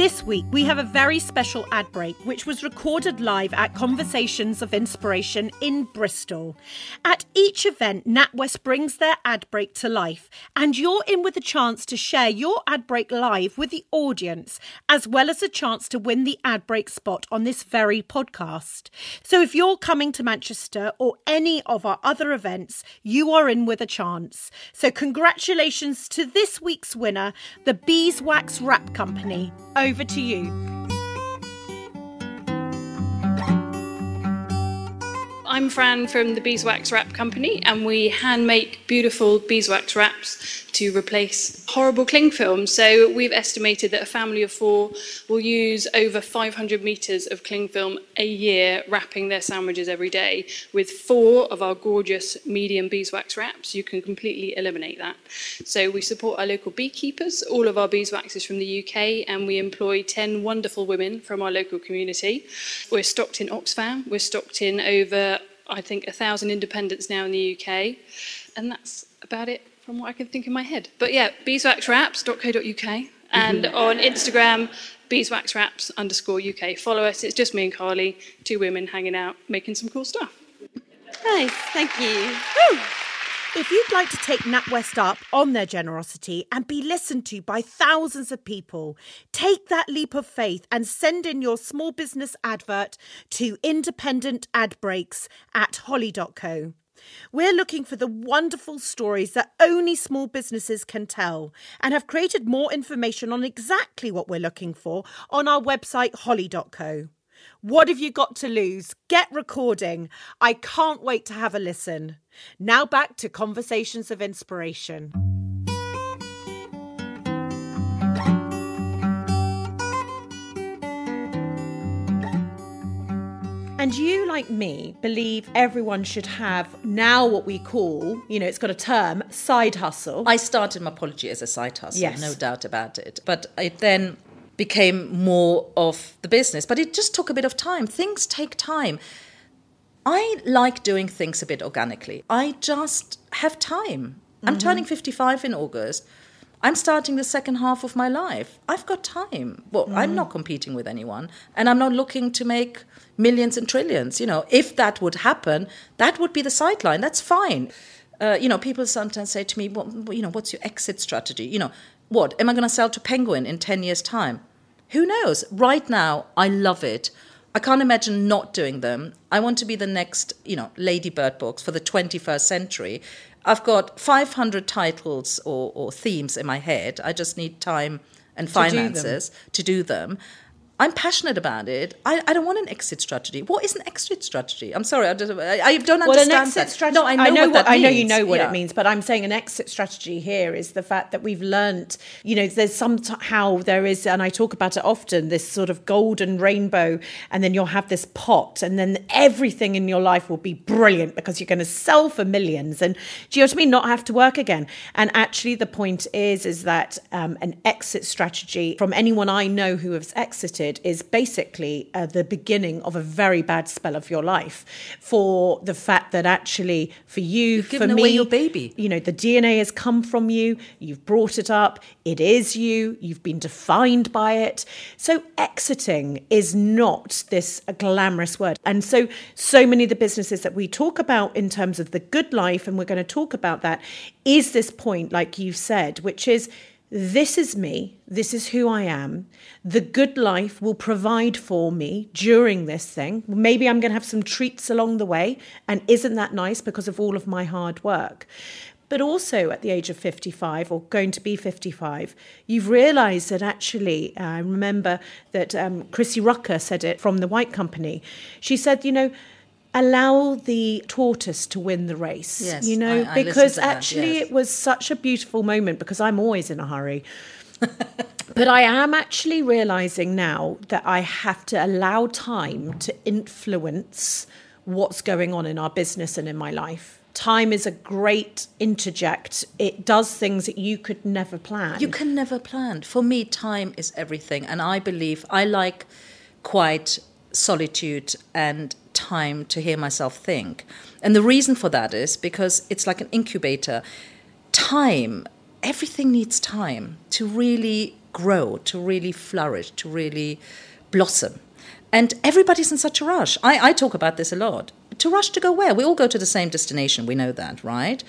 [SPEAKER 1] This week, we have a very special ad break, which was recorded live at Conversations of Inspiration in Bristol. At each event, NatWest brings their ad break to life, and you're in with a chance to share your ad break live with the audience, as well as a chance to win the ad break spot on this very podcast. So if you're coming to Manchester or any of our other events, you are in with a chance. So congratulations to this week's winner, the Beeswax Wrap Company. Over to you.
[SPEAKER 4] I'm Fran from the Beeswax Wrap Company, and we hand make beautiful beeswax wraps to replace horrible cling film. So we've estimated that a family of four will use over 500 metres of cling film a year wrapping their sandwiches every day. With four of our gorgeous medium beeswax wraps, you can completely eliminate that. So we support our local beekeepers. All of our beeswax is from the UK, and we employ 10 wonderful women from our local community. We're stocked in Oxfam. We're stocked in over I think, a thousand independents now in the UK. And that's about it from what I can think in my head. But yeah, beeswaxwraps.co.uk and mm-hmm. on Instagram, beeswaxwraps underscore UK. Follow us. It's just me and Carly, two women hanging out, making some cool stuff.
[SPEAKER 5] Nice, thank you.
[SPEAKER 1] If you'd like to take NatWest up on their generosity and be listened to by thousands of people, take that leap of faith and send in your small business advert to independent ad breaks at holly.co. We're looking for the wonderful stories that only small businesses can tell and have created more information on exactly what we're looking for on our website holly.co. What have you got to lose? Get recording. I can't wait to have a listen. Now back to Conversations of Inspiration. And you, like me, believe everyone should have now what we call, you know, it's got a term, side hustle.
[SPEAKER 3] I started Mapology as a side hustle,
[SPEAKER 1] Yes.
[SPEAKER 3] no doubt about it. But it then became more of the business. But it just took a bit of time. Things take time. I like doing things a bit organically. I just have time. I'm turning 55 in August. I'm starting the second half of my life. I've got time. Well, I'm not competing with anyone, and I'm not looking to make millions and trillions. You know, if that would happen, that would be the sideline. That's fine. Uh, you know, people sometimes say to me, well, you know, what's your exit strategy? You know, what? Am I going to sell to Penguin in 10 years' time? Who knows? Right now, I love it. I can't imagine not doing them. I want to be the next, you know, Ladybird books for the 21st century. I've got 500 titles or, or themes in my head. I just need time and
[SPEAKER 1] them.
[SPEAKER 3] finances to do them. I'm passionate about it. I, I don't want an exit strategy. What is an exit strategy? I'm sorry, I, just, I, I don't
[SPEAKER 1] Well,
[SPEAKER 3] understand
[SPEAKER 1] an exit
[SPEAKER 3] that.
[SPEAKER 1] strategy.
[SPEAKER 3] No, I know, what, that
[SPEAKER 1] I know you know what
[SPEAKER 3] Yeah.
[SPEAKER 1] it means, but I'm saying an exit strategy here is the fact that we've learnt. You know, there's somehow there is, and I talk about it often. This sort of golden rainbow, and then you'll have this pot, and then everything in your life will be brilliant because you're going to sell for millions, and do you know what I mean? Not have to work again. And actually, the point is, is that um, an exit strategy from anyone I know who has exited is basically uh, the beginning of a very bad spell of your life for the fact that actually for you, for me,
[SPEAKER 3] your baby.
[SPEAKER 1] you know, the DNA has come from you, you've brought it up, it is you, you've been defined by it. So exiting is not this glamorous word. And so, so many of the businesses that we talk about in terms of the good life, and we're going to talk about that, is this point, like you've said, which is this is me, this is who I am. The good life will provide for me during this thing. Maybe I'm going to have some treats along the way. And isn't that nice because of all of my hard work? But also at the age of 55 or going to be 55, you've realized that actually, uh, I remember that um, Chrissie Rucker said it from the White Company. She said, you know, allow the tortoise to win the race.
[SPEAKER 3] Yes,
[SPEAKER 1] you know,
[SPEAKER 3] I- I
[SPEAKER 1] because
[SPEAKER 3] to that,
[SPEAKER 1] actually
[SPEAKER 3] yes.
[SPEAKER 1] it was such a beautiful moment because I'm always in a hurry. [laughs] but I am actually realizing now that I have to allow time to influence what's going on in our business and in my life. Time is a great interject. It does things that you could never plan.
[SPEAKER 3] You can never plan. For me, time is everything. And I believe I like quiet solitude and time to hear myself think. And the reason for that is because it's like an incubator. Time, everything needs time to really grow, to really flourish, to really blossom. And everybody's in such a rush. I, I talk about this a lot. To rush to go where? We all go to the same destination, we know that, right?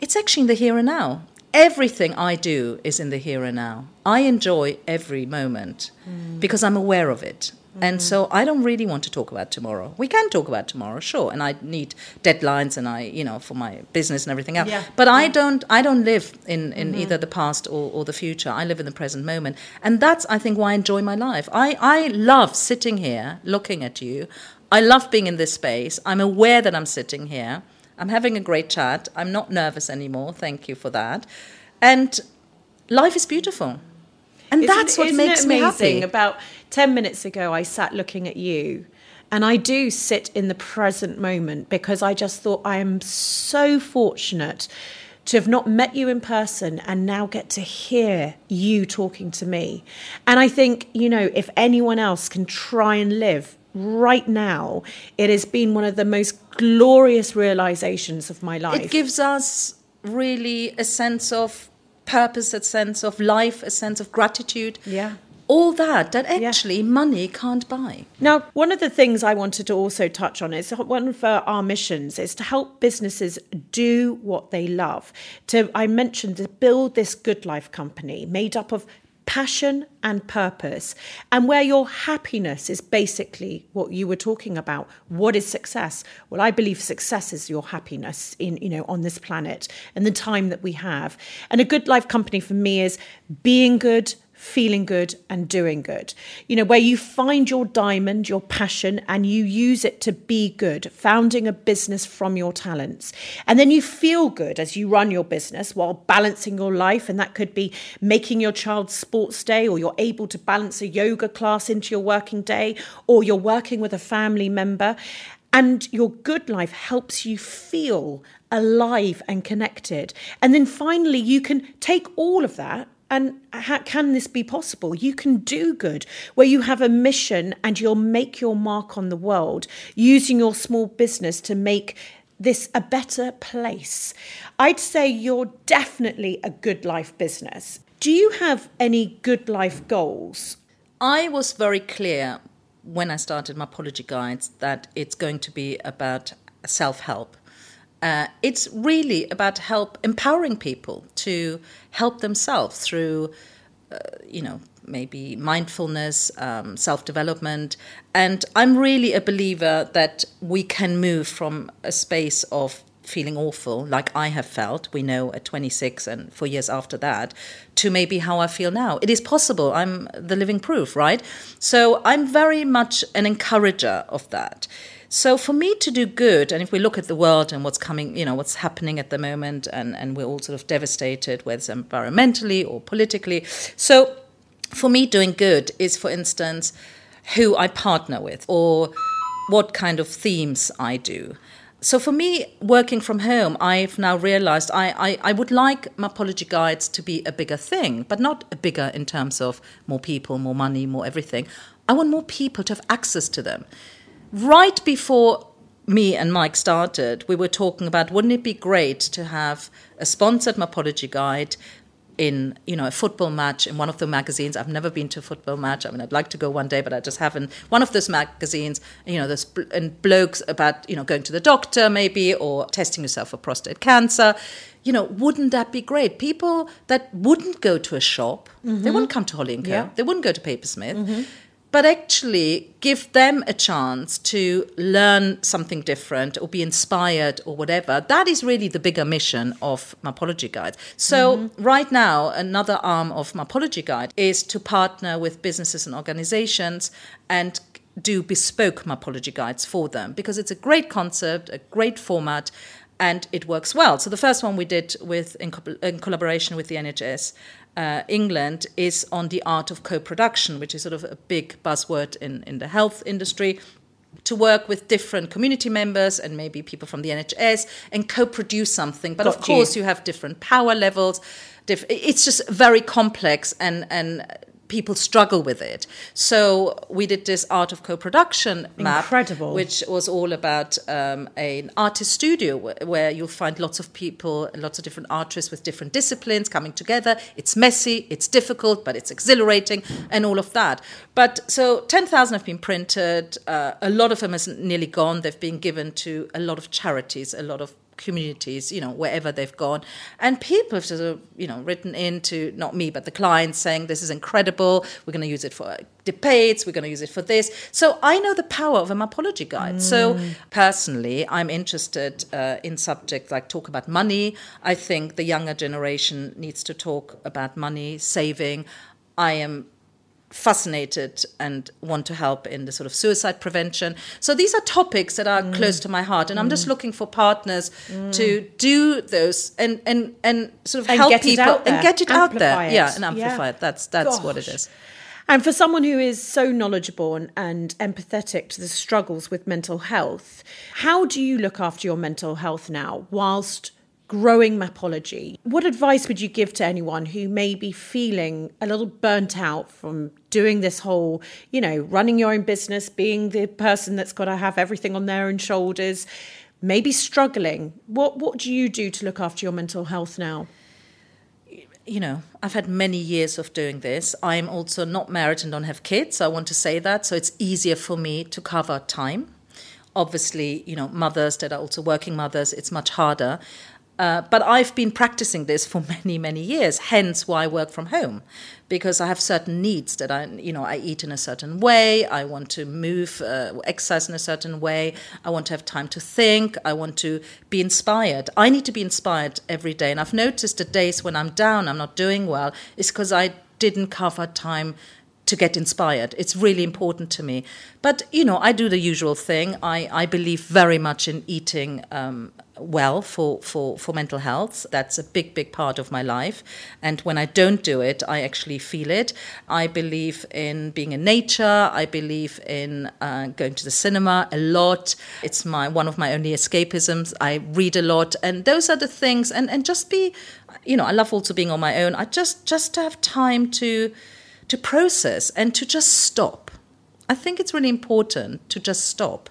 [SPEAKER 3] It's actually in the here and now. Everything I do is in the here and now. I enjoy every moment mm. because I'm aware of it. And so I don't really want to talk about tomorrow. We can talk about tomorrow, sure. And I need deadlines and I, you know, for my business and everything else.
[SPEAKER 1] Yeah.
[SPEAKER 3] But I don't I don't live in, in mm-hmm. either the past or, or the future. I live in the present moment. And that's I think why I enjoy my life. I, I love sitting here looking at you. I love being in this space. I'm aware that I'm sitting here. I'm having a great chat. I'm not nervous anymore. Thank you for that. And life is beautiful. And
[SPEAKER 1] isn't,
[SPEAKER 3] that's what makes
[SPEAKER 1] me
[SPEAKER 3] happy.
[SPEAKER 1] About 10 minutes ago, I sat looking at you. And I do sit in the present moment because I just thought I am so fortunate to have not met you in person and now get to hear you talking to me. And I think, you know, if anyone else can try and live right now, it has been one of the most glorious realizations of my life.
[SPEAKER 3] It gives us really a sense of purpose, a sense of life, a sense of gratitude.
[SPEAKER 1] Yeah.
[SPEAKER 3] All that that actually yeah. money can't buy.
[SPEAKER 1] Now, one of the things I wanted to also touch on is one of our missions is to help businesses do what they love. To I mentioned to build this good life company made up of passion and purpose, and where your happiness is basically what you were talking about. What is success? Well, I believe success is your happiness in, you know, on this planet and the time that we have. And a good life company for me is being good, feeling good and doing good. You know, where you find your diamond, your passion, and you use it to be good, founding a business from your talents. And then you feel good as you run your business while balancing your life. And that could be making your child's sports day, or you're able to balance a yoga class into your working day, or you're working with a family member. And your good life helps you feel alive and connected. And then finally, you can take all of that and how can this be possible? You can do good where you have a mission and you'll make your mark on the world using your small business to make this a better place. I'd say you're definitely a good life business. Do you have any good life goals?
[SPEAKER 3] I was very clear when I started Mapology Guides that it's going to be about self help. Uh, it's really about help empowering people to help themselves through, uh, you know, maybe mindfulness, um, self development. And I'm really a believer that we can move from a space of feeling awful, like I have felt, we know at 26 and four years after that, to maybe how I feel now. It is possible. I'm the living proof, right? So I'm very much an encourager of that. So for me to do good, and if we look at the world and what's coming, you know, what's happening at the moment, and, and we're all sort of devastated, whether it's environmentally or politically. So for me, doing good is, for instance, who I partner with or what kind of themes I do. So for me, working from home, I've now realized I, I, I would like Mapology Guides to be a bigger thing, but not a bigger in terms of more people, more money, more everything. I want more people to have access to them right before me and Mike started, we were talking about wouldn't it be great to have a sponsored Mapology guide in you know a football match in one of the magazines. I've never been to a football match. I mean, I'd like to go one day, but I just haven't. One of those magazines, you know, there's and blokes about you know going to the doctor maybe or testing yourself for prostate cancer. You know, wouldn't that be great? People that wouldn't go to a shop, mm-hmm. they wouldn't come to Holly and Co. Yeah. They wouldn't go to Papersmith. Mm-hmm but actually give them a chance to learn something different or be inspired or whatever. That is really the bigger mission of Mapology Guide. So, mm-hmm. right now, another arm of Mapology Guide is to partner with businesses and organizations and do bespoke Mapology Guides for them because it's a great concept, a great format, and it works well. So the first one we did with in, co- in collaboration with the NHS uh, England is on the art of co-production, which is sort of a big buzzword in, in the health industry. To work with different community members and maybe people from the NHS and co-produce something, but Got of course you. you have different power levels. Diff- it's just very complex and and people struggle with it. So we did this art of co-production map,
[SPEAKER 1] Incredible.
[SPEAKER 3] which was all about um, an artist studio where, you'll find lots of people, lots of different artists with different disciplines coming together. It's messy, it's difficult, but it's exhilarating, and all of that. But so ten thousand have been printed. Uh, a lot of them is nearly gone. They've been given to a lot of charities, a lot of communities, you know, wherever they've gone. And people have sort of, you know, written into, not me, but the clients saying, this is incredible. We're going to use it for debates. We're going to use it for this. So I know the power of a mapology guide. So personally, I'm interested uh, in subjects like talk about money. I think the younger generation needs to talk about money, saving. I am fascinated and want to help in the sort of suicide prevention. So these are topics that are
[SPEAKER 1] Mm.
[SPEAKER 3] close to my heart, and I'm just looking for partners to do those and and and sort of
[SPEAKER 1] And
[SPEAKER 3] help people and get it out there.
[SPEAKER 1] Amplify it.
[SPEAKER 3] Yeah, and amplify
[SPEAKER 1] Yeah.
[SPEAKER 3] it. That's that's what it is.
[SPEAKER 1] And for someone who is so knowledgeable and, and empathetic to the struggles with mental health, how do you look after your mental health now whilst growing Mapology? What advice would you give to anyone who may be feeling a little burnt out from doing this whole, you know, running your own business, being the person that's got to have everything on their own shoulders, maybe struggling? What what do you do to look after your mental health now?
[SPEAKER 3] you know, I've had many years of doing this. I'm also not married and don't have kids. I want to say that. So it's easier for me to cover time. Obviously, you know, mothers that are also working mothers, it's much harder. Uh, but I've been practicing this for [laughs] many, many years, hence why I work from home, because I have certain needs that I, you know, I eat in a certain way, I want to move, uh, exercise in a certain way, I want to have time to think, I want to be inspired. I need to be inspired every day. And I've noticed the days when I'm down, I'm not doing well, is because I didn't cover time to get inspired. It's really important to me. But, you know, I do the usual thing. I, I believe very much in eating um, well for, for, for mental health. That's a big, big part of my life. And when I don't do it, I actually feel it. I believe in being in nature. I believe in uh, going to the cinema a lot. It's my one of my only escapisms. I read a lot. And those are the things. And, and just be, you know, I love also being on my own. I just, just to have time to to process and to just stop. I think it's really important to just stop.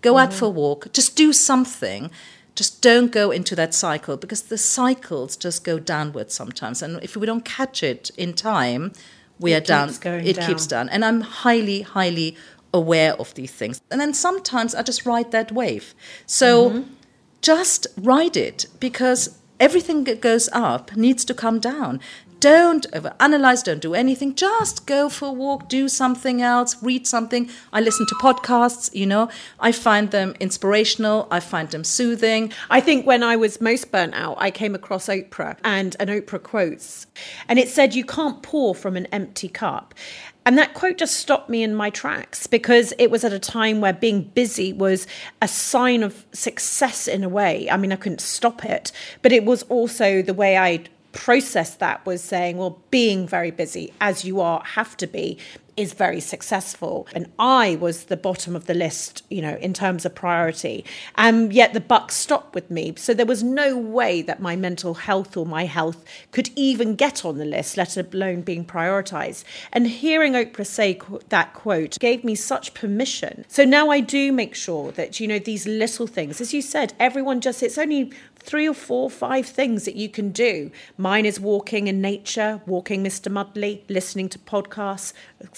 [SPEAKER 3] Go out for a walk, just do something. Just don't go into that cycle because the cycles just go downwards sometimes. And if we don't catch it in time, we
[SPEAKER 1] It
[SPEAKER 3] are down. it keeps down. And I'm highly, highly aware of these things. And then sometimes I just ride that wave. So just ride it because everything that goes up needs to come down. Don't overanalyze, don't do anything. Just go for a walk, do something else, read something. I listen to podcasts, you know. I find them inspirational, I find them soothing.
[SPEAKER 1] I think when I was most burnt out, I came across Oprah and an Oprah quotes, and it said, You can't pour from an empty cup. And that quote just stopped me in my tracks because it was at a time where being busy was a sign of success in a way. I mean, I couldn't stop it, but it was also the way I processed that was saying, well, being very busy, as you are, have to be, is very successful. And I was the bottom of the list, you know, in terms of priority. And yet the buck stopped with me. So there was no way that my mental health or my health could even get on the list, let alone being prioritized. And hearing Oprah say qu- that quote gave me such permission. So now I do make sure that, you know, these little things, as you said, everyone just, it's only three or four, five things that you can do. Mine is walking in nature, walking Mr. Mudley, listening to podcasts,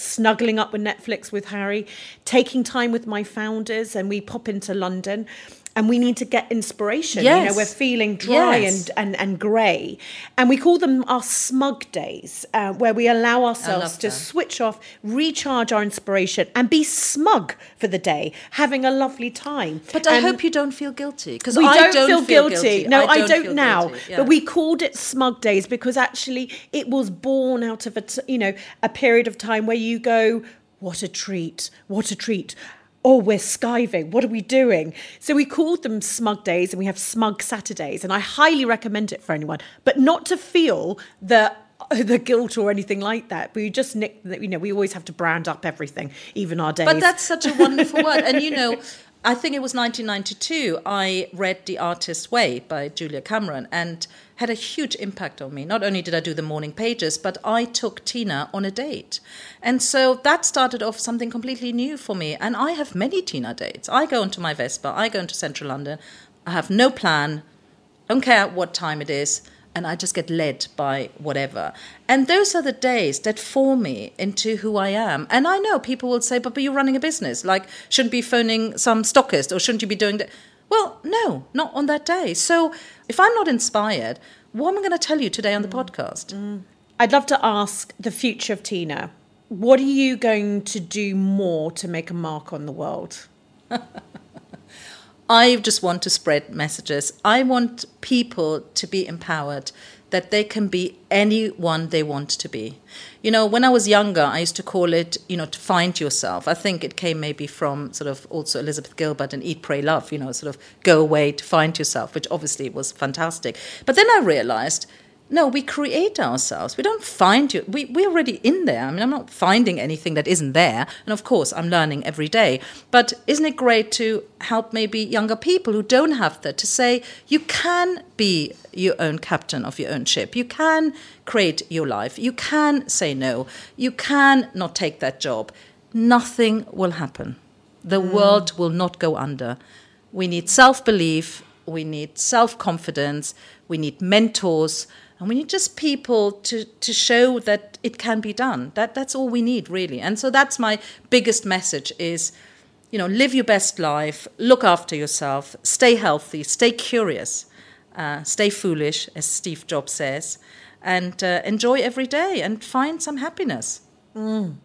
[SPEAKER 1] snuggling up with Netflix with Harry, taking time with my founders, and we pop into London. And we need to get inspiration. You know,
[SPEAKER 3] Yes.
[SPEAKER 1] we're feeling dry
[SPEAKER 3] Yes.
[SPEAKER 1] and, and, and grey. And we call them our smug days, uh, where we allow ourselves to
[SPEAKER 3] that.
[SPEAKER 1] switch off, recharge our inspiration, and be smug for the day, having a lovely time.
[SPEAKER 3] But I hope you don't feel guilty because
[SPEAKER 1] we
[SPEAKER 3] I
[SPEAKER 1] don't, feel, guilty. No, I don't,
[SPEAKER 3] feel
[SPEAKER 1] now.
[SPEAKER 3] Yeah.
[SPEAKER 1] But we called it Smug Days because actually it was born out of a t- you know a period of time where you go, what a treat, what a treat. Oh, we're skiving. What are we doing? So we called them Smug Days, and we have Smug Saturdays, and I highly recommend it for anyone, but not to feel the [laughs] the guilt or anything like that. We just nick, you know, we always have to brand up everything, even our days.
[SPEAKER 3] But that's such a wonderful word. And you know, [laughs] I think it was 1992, I read The Artist's Way by Julia Cameron and had a huge impact on me. Not only did I do the morning pages, but I took Tina on a date. And so that started off something completely new for me. And I have many Tina dates. I go into my Vespa, I go into central London, I have no plan, don't care what time it is and I just get led by whatever. And those are the days that form me into who I am. And I know people will say, but, but you're running a business. Like, shouldn't be phoning some stockist or shouldn't you be doing that? Well, no, not on that day. So if I'm not inspired, what am I going to tell you today on the mm. podcast? Mm.
[SPEAKER 1] I'd love to ask the future of Tina. What are you going to do more to make a mark on the world? [laughs]
[SPEAKER 3] I just want to spread messages. I want people to be empowered that they can be anyone they want to be. You know, when I was younger, I used to call it, you know, to find yourself. I think it came maybe from sort of also Elizabeth Gilbert and Eat, Pray, Love, you know, sort of go away to find yourself, which obviously was fantastic. But then I realized no, we create ourselves. We don't find you. We, we're already in there. I mean, I'm not finding anything that isn't there. And of course, I'm learning every day. But isn't it great to help maybe younger people who don't have that to say, you can be your own captain of your own ship. You can create your life. You can say no. You can not take that job. Nothing will happen. The mm. world will not go under. We need self belief. We need self confidence. We need mentors and we need just people to, to show that it can be done. That, that's all we need, really. And so that's my biggest message is, you know, live your best life, look after yourself, stay healthy, stay curious, uh, stay foolish, as Steve Jobs says, and uh, enjoy every day and find some happiness.
[SPEAKER 1] Mm.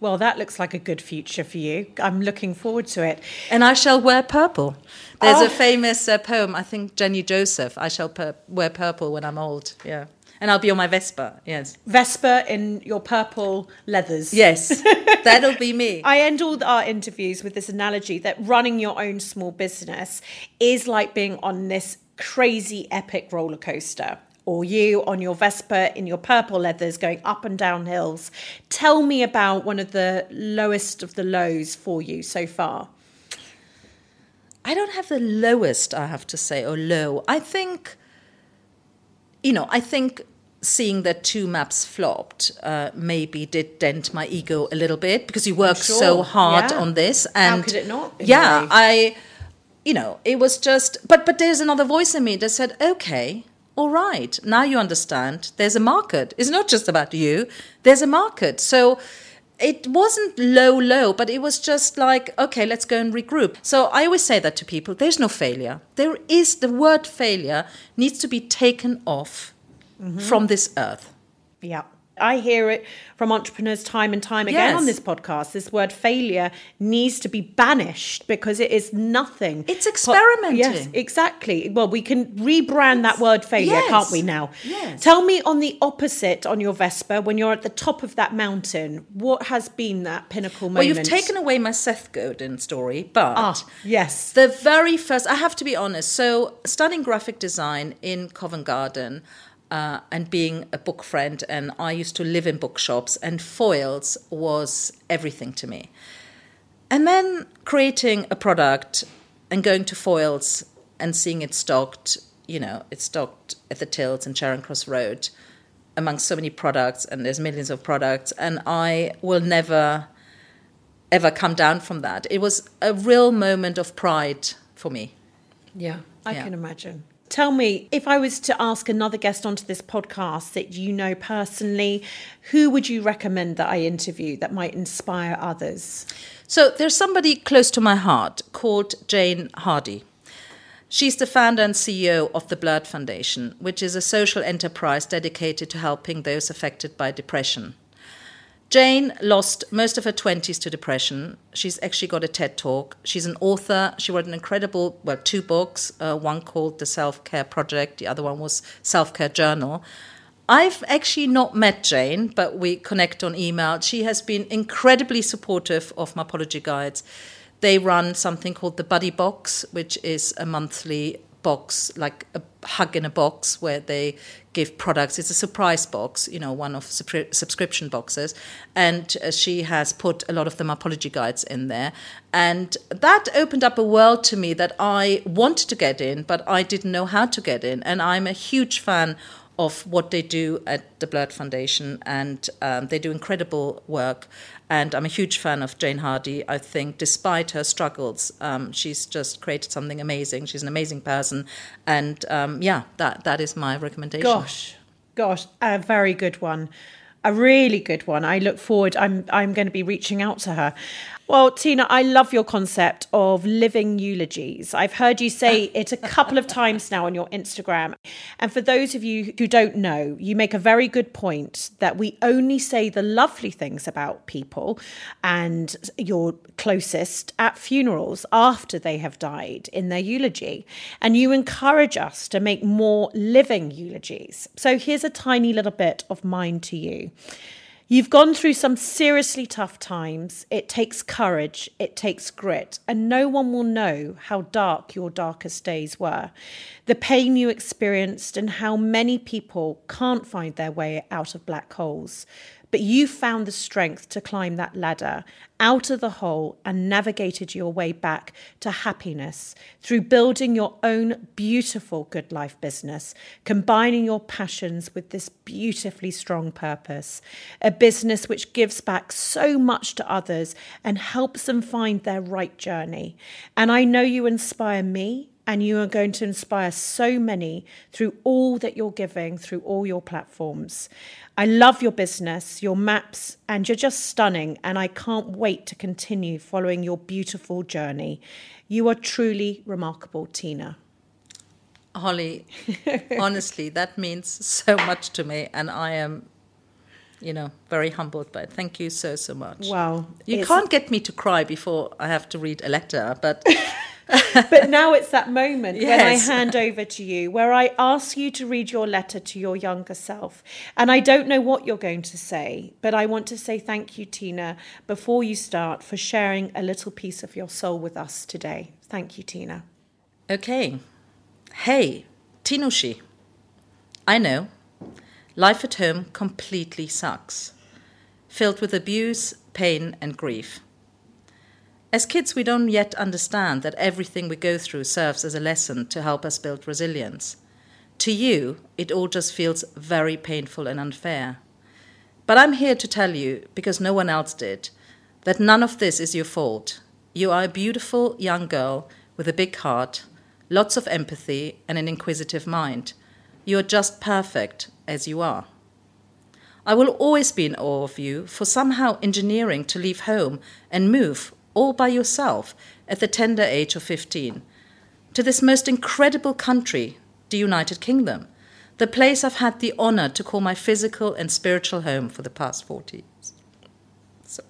[SPEAKER 1] Well, that looks like a good future for you. I'm looking forward to it.
[SPEAKER 3] And I shall wear purple. There's oh. a famous uh, poem, I think Jenny Joseph, I shall pur- wear purple when I'm old. Yeah. And I'll be on my Vespa, yes.
[SPEAKER 1] Vespa in your purple leathers.
[SPEAKER 3] Yes, [laughs] that'll be me.
[SPEAKER 1] I end all our interviews with this analogy that running your own small business is like being on this crazy epic roller coaster or you on your Vespa in your purple leathers going up and down hills. Tell me about one of the lowest of the lows for you so far.
[SPEAKER 3] I don't have the lowest, I have to say, or low. I think, you know, I think seeing that two maps flopped uh, maybe did dent my ego a little bit because you worked sure. so hard
[SPEAKER 1] yeah.
[SPEAKER 3] on this. And
[SPEAKER 1] How could it not?
[SPEAKER 3] Yeah, I, you know, it was just, but but there's another voice in me that said, okay, all right, now you understand there's a market. It's not just about you, there's a market. So it wasn't low, low, but it was just like, okay, let's go and regroup. So I always say that to people there's no failure. There is the word failure needs to be taken off mm-hmm. from this earth.
[SPEAKER 1] Yeah. I hear it from entrepreneurs time and time again yes. on this podcast. This word failure needs to be banished because it is nothing.
[SPEAKER 3] It's experimenting.
[SPEAKER 1] Yes, exactly. Well, we can rebrand it's, that word failure, yes. can't we now?
[SPEAKER 3] Yes.
[SPEAKER 1] Tell me on the opposite on your Vespa, when you're at the top of that mountain, what has been that pinnacle moment?
[SPEAKER 3] Well, you've taken away my Seth Godin story, but
[SPEAKER 1] ah, yes.
[SPEAKER 3] The very first, I have to be honest. So, studying graphic design in Covent Garden, uh, and being a book friend, and I used to live in bookshops, and Foyles was everything to me. And then creating a product and going to Foyles and seeing it stocked, you know, it's stocked at the tills in Charing Cross Road amongst so many products, and there's millions of products, and I will never ever come down from that. It was a real moment of pride for me.
[SPEAKER 1] Yeah, I yeah. can imagine. Tell me, if I was to ask another guest onto this podcast that you know personally, who would you recommend that I interview that might inspire others?
[SPEAKER 3] So there's somebody close to my heart called Jayne Hardy. She's the founder and CEO of the Blurt Foundation, which is a social enterprise dedicated to helping those affected by depression. Jayne lost most of her 20s to depression. She's actually got a TED talk. She's an author. She wrote an incredible, well, two books, uh, one called The Self Care Project, the other one was Self Care Journal. I've actually not met Jayne, but we connect on email. She has been incredibly supportive of Mapology Guides. They run something called the Buddy Box, which is a monthly box, like a hug in a box, where they products. It's a surprise box, you know, one of subscri- subscription boxes, and uh, she has put a lot of the Mapology guides in there, and that opened up a world to me that I wanted to get in, but I didn't know how to get in, and I'm a huge fan of what they do at the Blurt Foundation, and um, they do incredible work. And I'm a huge fan of Jayne Hardy. I think, despite her struggles, um, she's just created something amazing. She's an amazing person, and um, yeah, that that is my recommendation.
[SPEAKER 1] Gosh, gosh, a very good one, a really good one. I look forward. I'm I'm going to be reaching out to her. Well, Tina, I love your concept of living eulogies. I've heard you say [laughs] it a couple of times now on your Instagram. And for those of you who don't know, you make a very good point that we only say the lovely things about people and your closest at funerals after they have died in their eulogy. And you encourage us to make more living eulogies. So here's a tiny little bit of mine to you. You've gone through some seriously tough times. It takes courage, it takes grit, and no one will know how dark your darkest days were. The pain you experienced, and how many people can't find their way out of black holes. But you found the strength to climb that ladder out of the hole and navigated your way back to happiness through building your own beautiful good life business, combining your passions with this beautifully strong purpose. A business which gives back so much to others and helps them find their right journey. And I know you inspire me and you are going to inspire so many through all that you're giving through all your platforms. I love your business, your maps, and you're just stunning. And I can't wait to continue following your beautiful journey. You are truly remarkable, Tina.
[SPEAKER 3] Holly, [laughs] honestly, that means so much to me, and I am, you know, very humbled by it. Thank you so so much.
[SPEAKER 1] Wow,
[SPEAKER 3] you can't get me to cry before I have to read a letter, but [laughs] [laughs]
[SPEAKER 1] but now it's that moment when I hand over to you, where I ask you to read your letter to your younger self. And I don't know what you're going to say, but I want to say thank you, Tina, before you start, for sharing a little piece of your soul with us today. Thank you, Tina.
[SPEAKER 3] Okay. Hey, Tinushi. I know. Life at home completely sucks. Filled with abuse, pain, and grief. As kids, we don't yet understand that everything we go through serves as a lesson to help us build resilience. To you, it all just feels very painful and unfair. But I'm here to tell you, because no one else did, that none of this is your fault. You are a beautiful young girl with a big heart, lots of empathy, and an inquisitive mind. You are just perfect as you are. I will always be in awe of you for somehow engineering to leave home and move all by yourself at the tender age of 15 to this most incredible country, the United Kingdom, the place I've had the honor to call my physical and spiritual home for the past 40 years. So.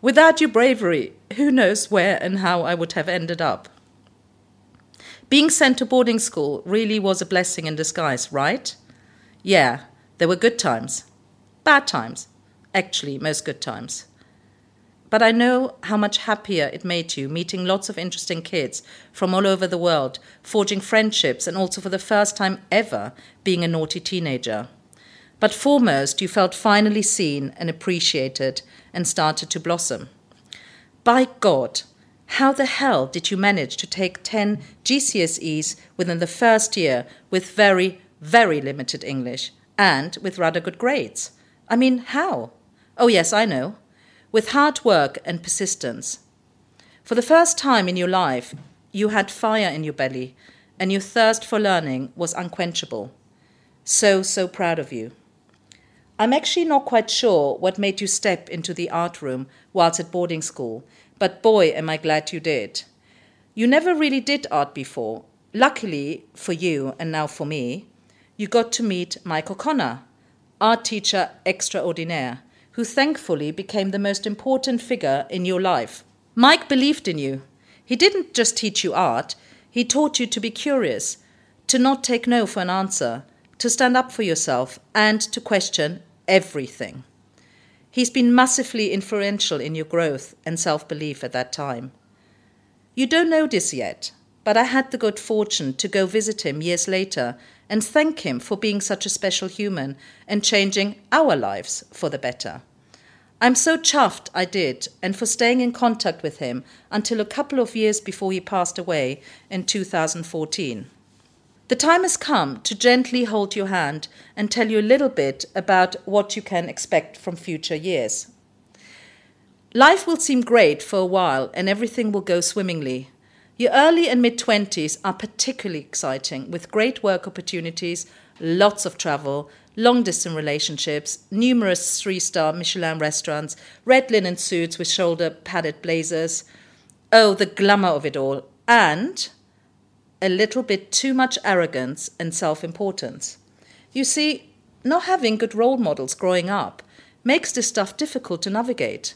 [SPEAKER 3] Without your bravery, who knows where and how I would have ended up? Being sent to boarding school really was a blessing in disguise, right? Yeah, there were good times, bad times, actually, most good times. But I know how much happier it made you meeting lots of interesting kids from all over the world, forging friendships, and also for the first time ever being a naughty teenager. But foremost, you felt finally seen and appreciated and started to blossom. By God, how the hell did you manage to take 10 GCSEs within the first year with very, very limited English and with rather good grades? I mean, how? Oh, yes, I know. With hard work and persistence. For the first time in your life, you had fire in your belly, and your thirst for learning was unquenchable. So, so proud of you. I'm actually not quite sure what made you step into the art room whilst at boarding school, but boy, am I glad you did. You never really did art before. Luckily for you, and now for me, you got to meet Mike O'Connor, art teacher extraordinaire, who thankfully became the most important figure in your life. Mike believed in you. He didn't just teach you art, he taught you to be curious, to not take no for an answer, to stand up for yourself, and to question everything. He's been massively influential in your growth and self belief at that time. You don't know this yet, but I had the good fortune to go visit him years later and thank him for being such a special human and changing our lives for the better. I'm so chuffed I did, and for staying in contact with him until a couple of years before he passed away in 2014. The time has come to gently hold your hand and tell you a little bit about what you can expect from future years. Life will seem great for a while and everything will go swimmingly. Your early and mid 20s are particularly exciting with great work opportunities, lots of travel, long distance relationships, numerous three star Michelin restaurants, red linen suits with shoulder padded blazers. Oh, the glamour of it all. And a little bit too much arrogance and self importance. You see, not having good role models growing up makes this stuff difficult to navigate.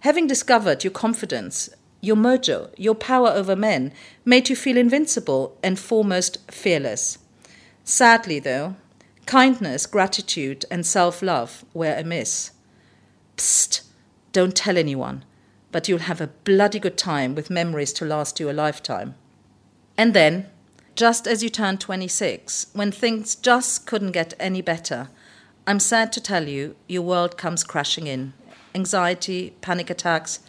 [SPEAKER 3] Having discovered your confidence, your mojo, your power over men made you feel invincible and foremost fearless. Sadly, though, kindness, gratitude, and self love were amiss. Psst, don't tell anyone, but you'll have a bloody good time with memories to last you a lifetime. And then, just as you turn 26, when things just couldn't get any better, I'm sad to tell you, your world comes crashing in anxiety, panic attacks,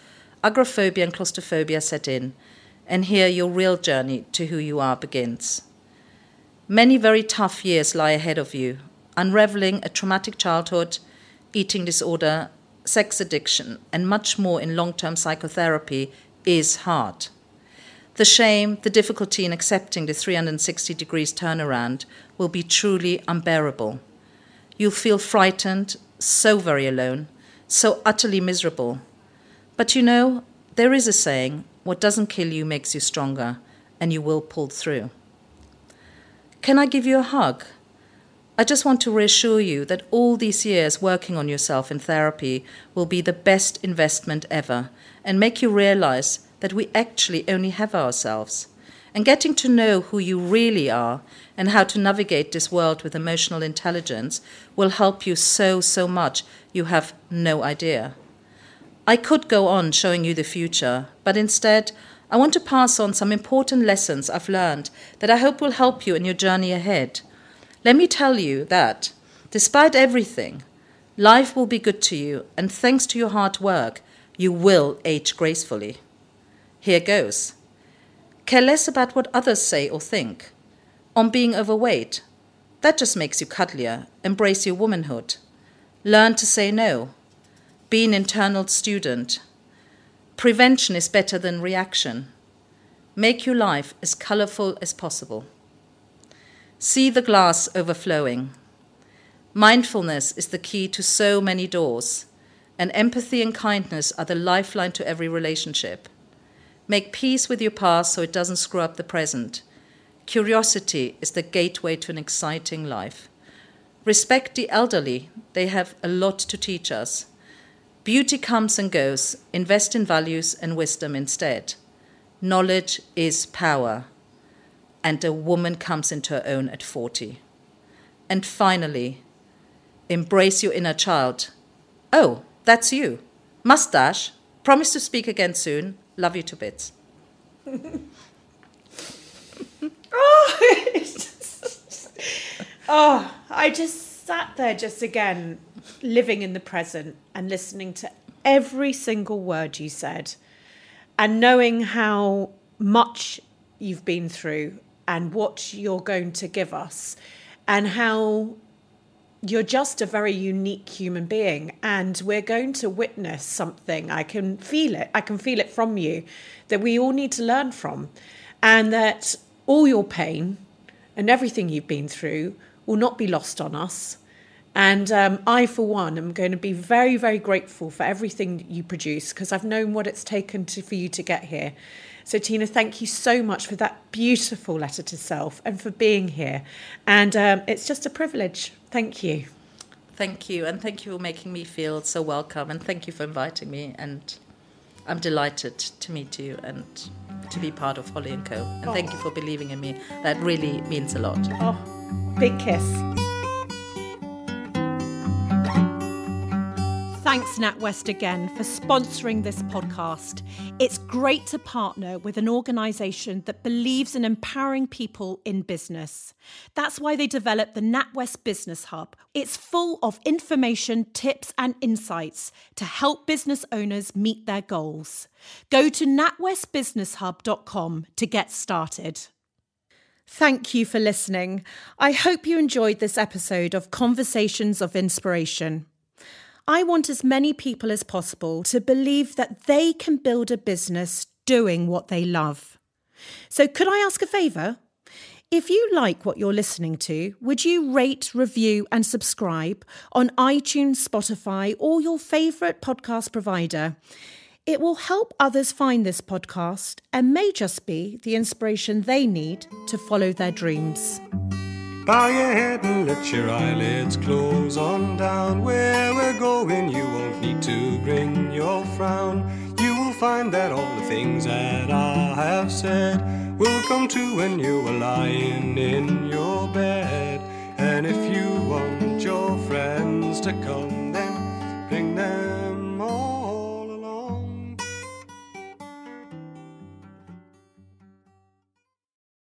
[SPEAKER 3] agoraphobia, and claustrophobia set in, and here your real journey to who you are begins. Many very tough years lie ahead of you, unraveling a traumatic childhood, eating disorder, sex addiction, and much more in long term psychotherapy is hard. The shame, the difficulty in accepting the 360 degrees turnaround will be truly unbearable. You'll feel frightened, so very alone, so utterly miserable. But you know, there is a saying what doesn't kill you makes you stronger, and you will pull through. Can I give you a hug? I just want to reassure you that all these years working on yourself in therapy will be the best investment ever and make you realize that we actually only have ourselves. And getting to know who you really are and how to navigate this world with emotional intelligence will help you so, so much you have no idea. I could go on showing you the future, but instead, I want to pass on some important lessons I've learned that I hope will help you in your journey ahead. Let me tell you that, despite everything, life will be good to you, and thanks to your hard work, you will age gracefully. Here goes. Care less about what others say or think. On being overweight, that just makes you cuddlier. Embrace your womanhood. Learn to say no. Be an internal student. Prevention is better than reaction. Make your life as colorful as possible. See the glass overflowing. Mindfulness is the key to so many doors, and empathy and kindness are the lifeline to every relationship. Make peace with your past so it doesn't screw up the present. Curiosity is the gateway to an exciting life. Respect the elderly, they have a lot to teach us. Beauty comes and goes, invest in values and wisdom instead. Knowledge is power, and a woman comes into her own at 40. And finally, embrace your inner child. Oh, that's you. Mustache. Promise to speak again soon. Love you to bits. [laughs]
[SPEAKER 1] oh, [laughs] oh, I just sat there just again, living in the present and listening to every single word you said and knowing how much you've been through and what you're going to give us and how you're just a very unique human being and we're going to witness something. I can feel it. I can feel it from you that we all need to learn from and that all your pain and everything you've been through will not be lost on us and um, I, for one, am going to be very, very grateful for everything you produce because I've known what it's taken to, for you to get here. So, Tina, thank you so much for that beautiful letter to self and for being here. And um, it's just a privilege. Thank you.
[SPEAKER 3] Thank you. And thank you for making me feel so welcome. And thank you for inviting me. And I'm delighted to meet you and to be part of Holly & Co. And oh. thank you for believing in me. That really means a lot.
[SPEAKER 1] Oh, big kiss. thanks, NatWest, again for sponsoring this podcast. It's great to partner with an organisation that believes in empowering people in business. That's why they developed the NatWest Business Hub. It's full of information, tips, and insights to help business owners meet their goals. Go to natwestbusinesshub.com to get started. Thank you for listening. I hope you enjoyed this episode of Conversations of Inspiration. I want as many people as possible to believe that they can build a business doing what they love. So, could I ask a favour? If you like what you're listening to, would you rate, review, and subscribe on iTunes, Spotify, or your favourite podcast provider? It will help others find this podcast and may just be the inspiration they need to follow their dreams.
[SPEAKER 2] Bow your head and let your eyelids close on down. Where we're going, you won't need to bring your frown. You will find that all the things that I have said will come true when you are lying in your bed. And if you want your friends to come, then bring them.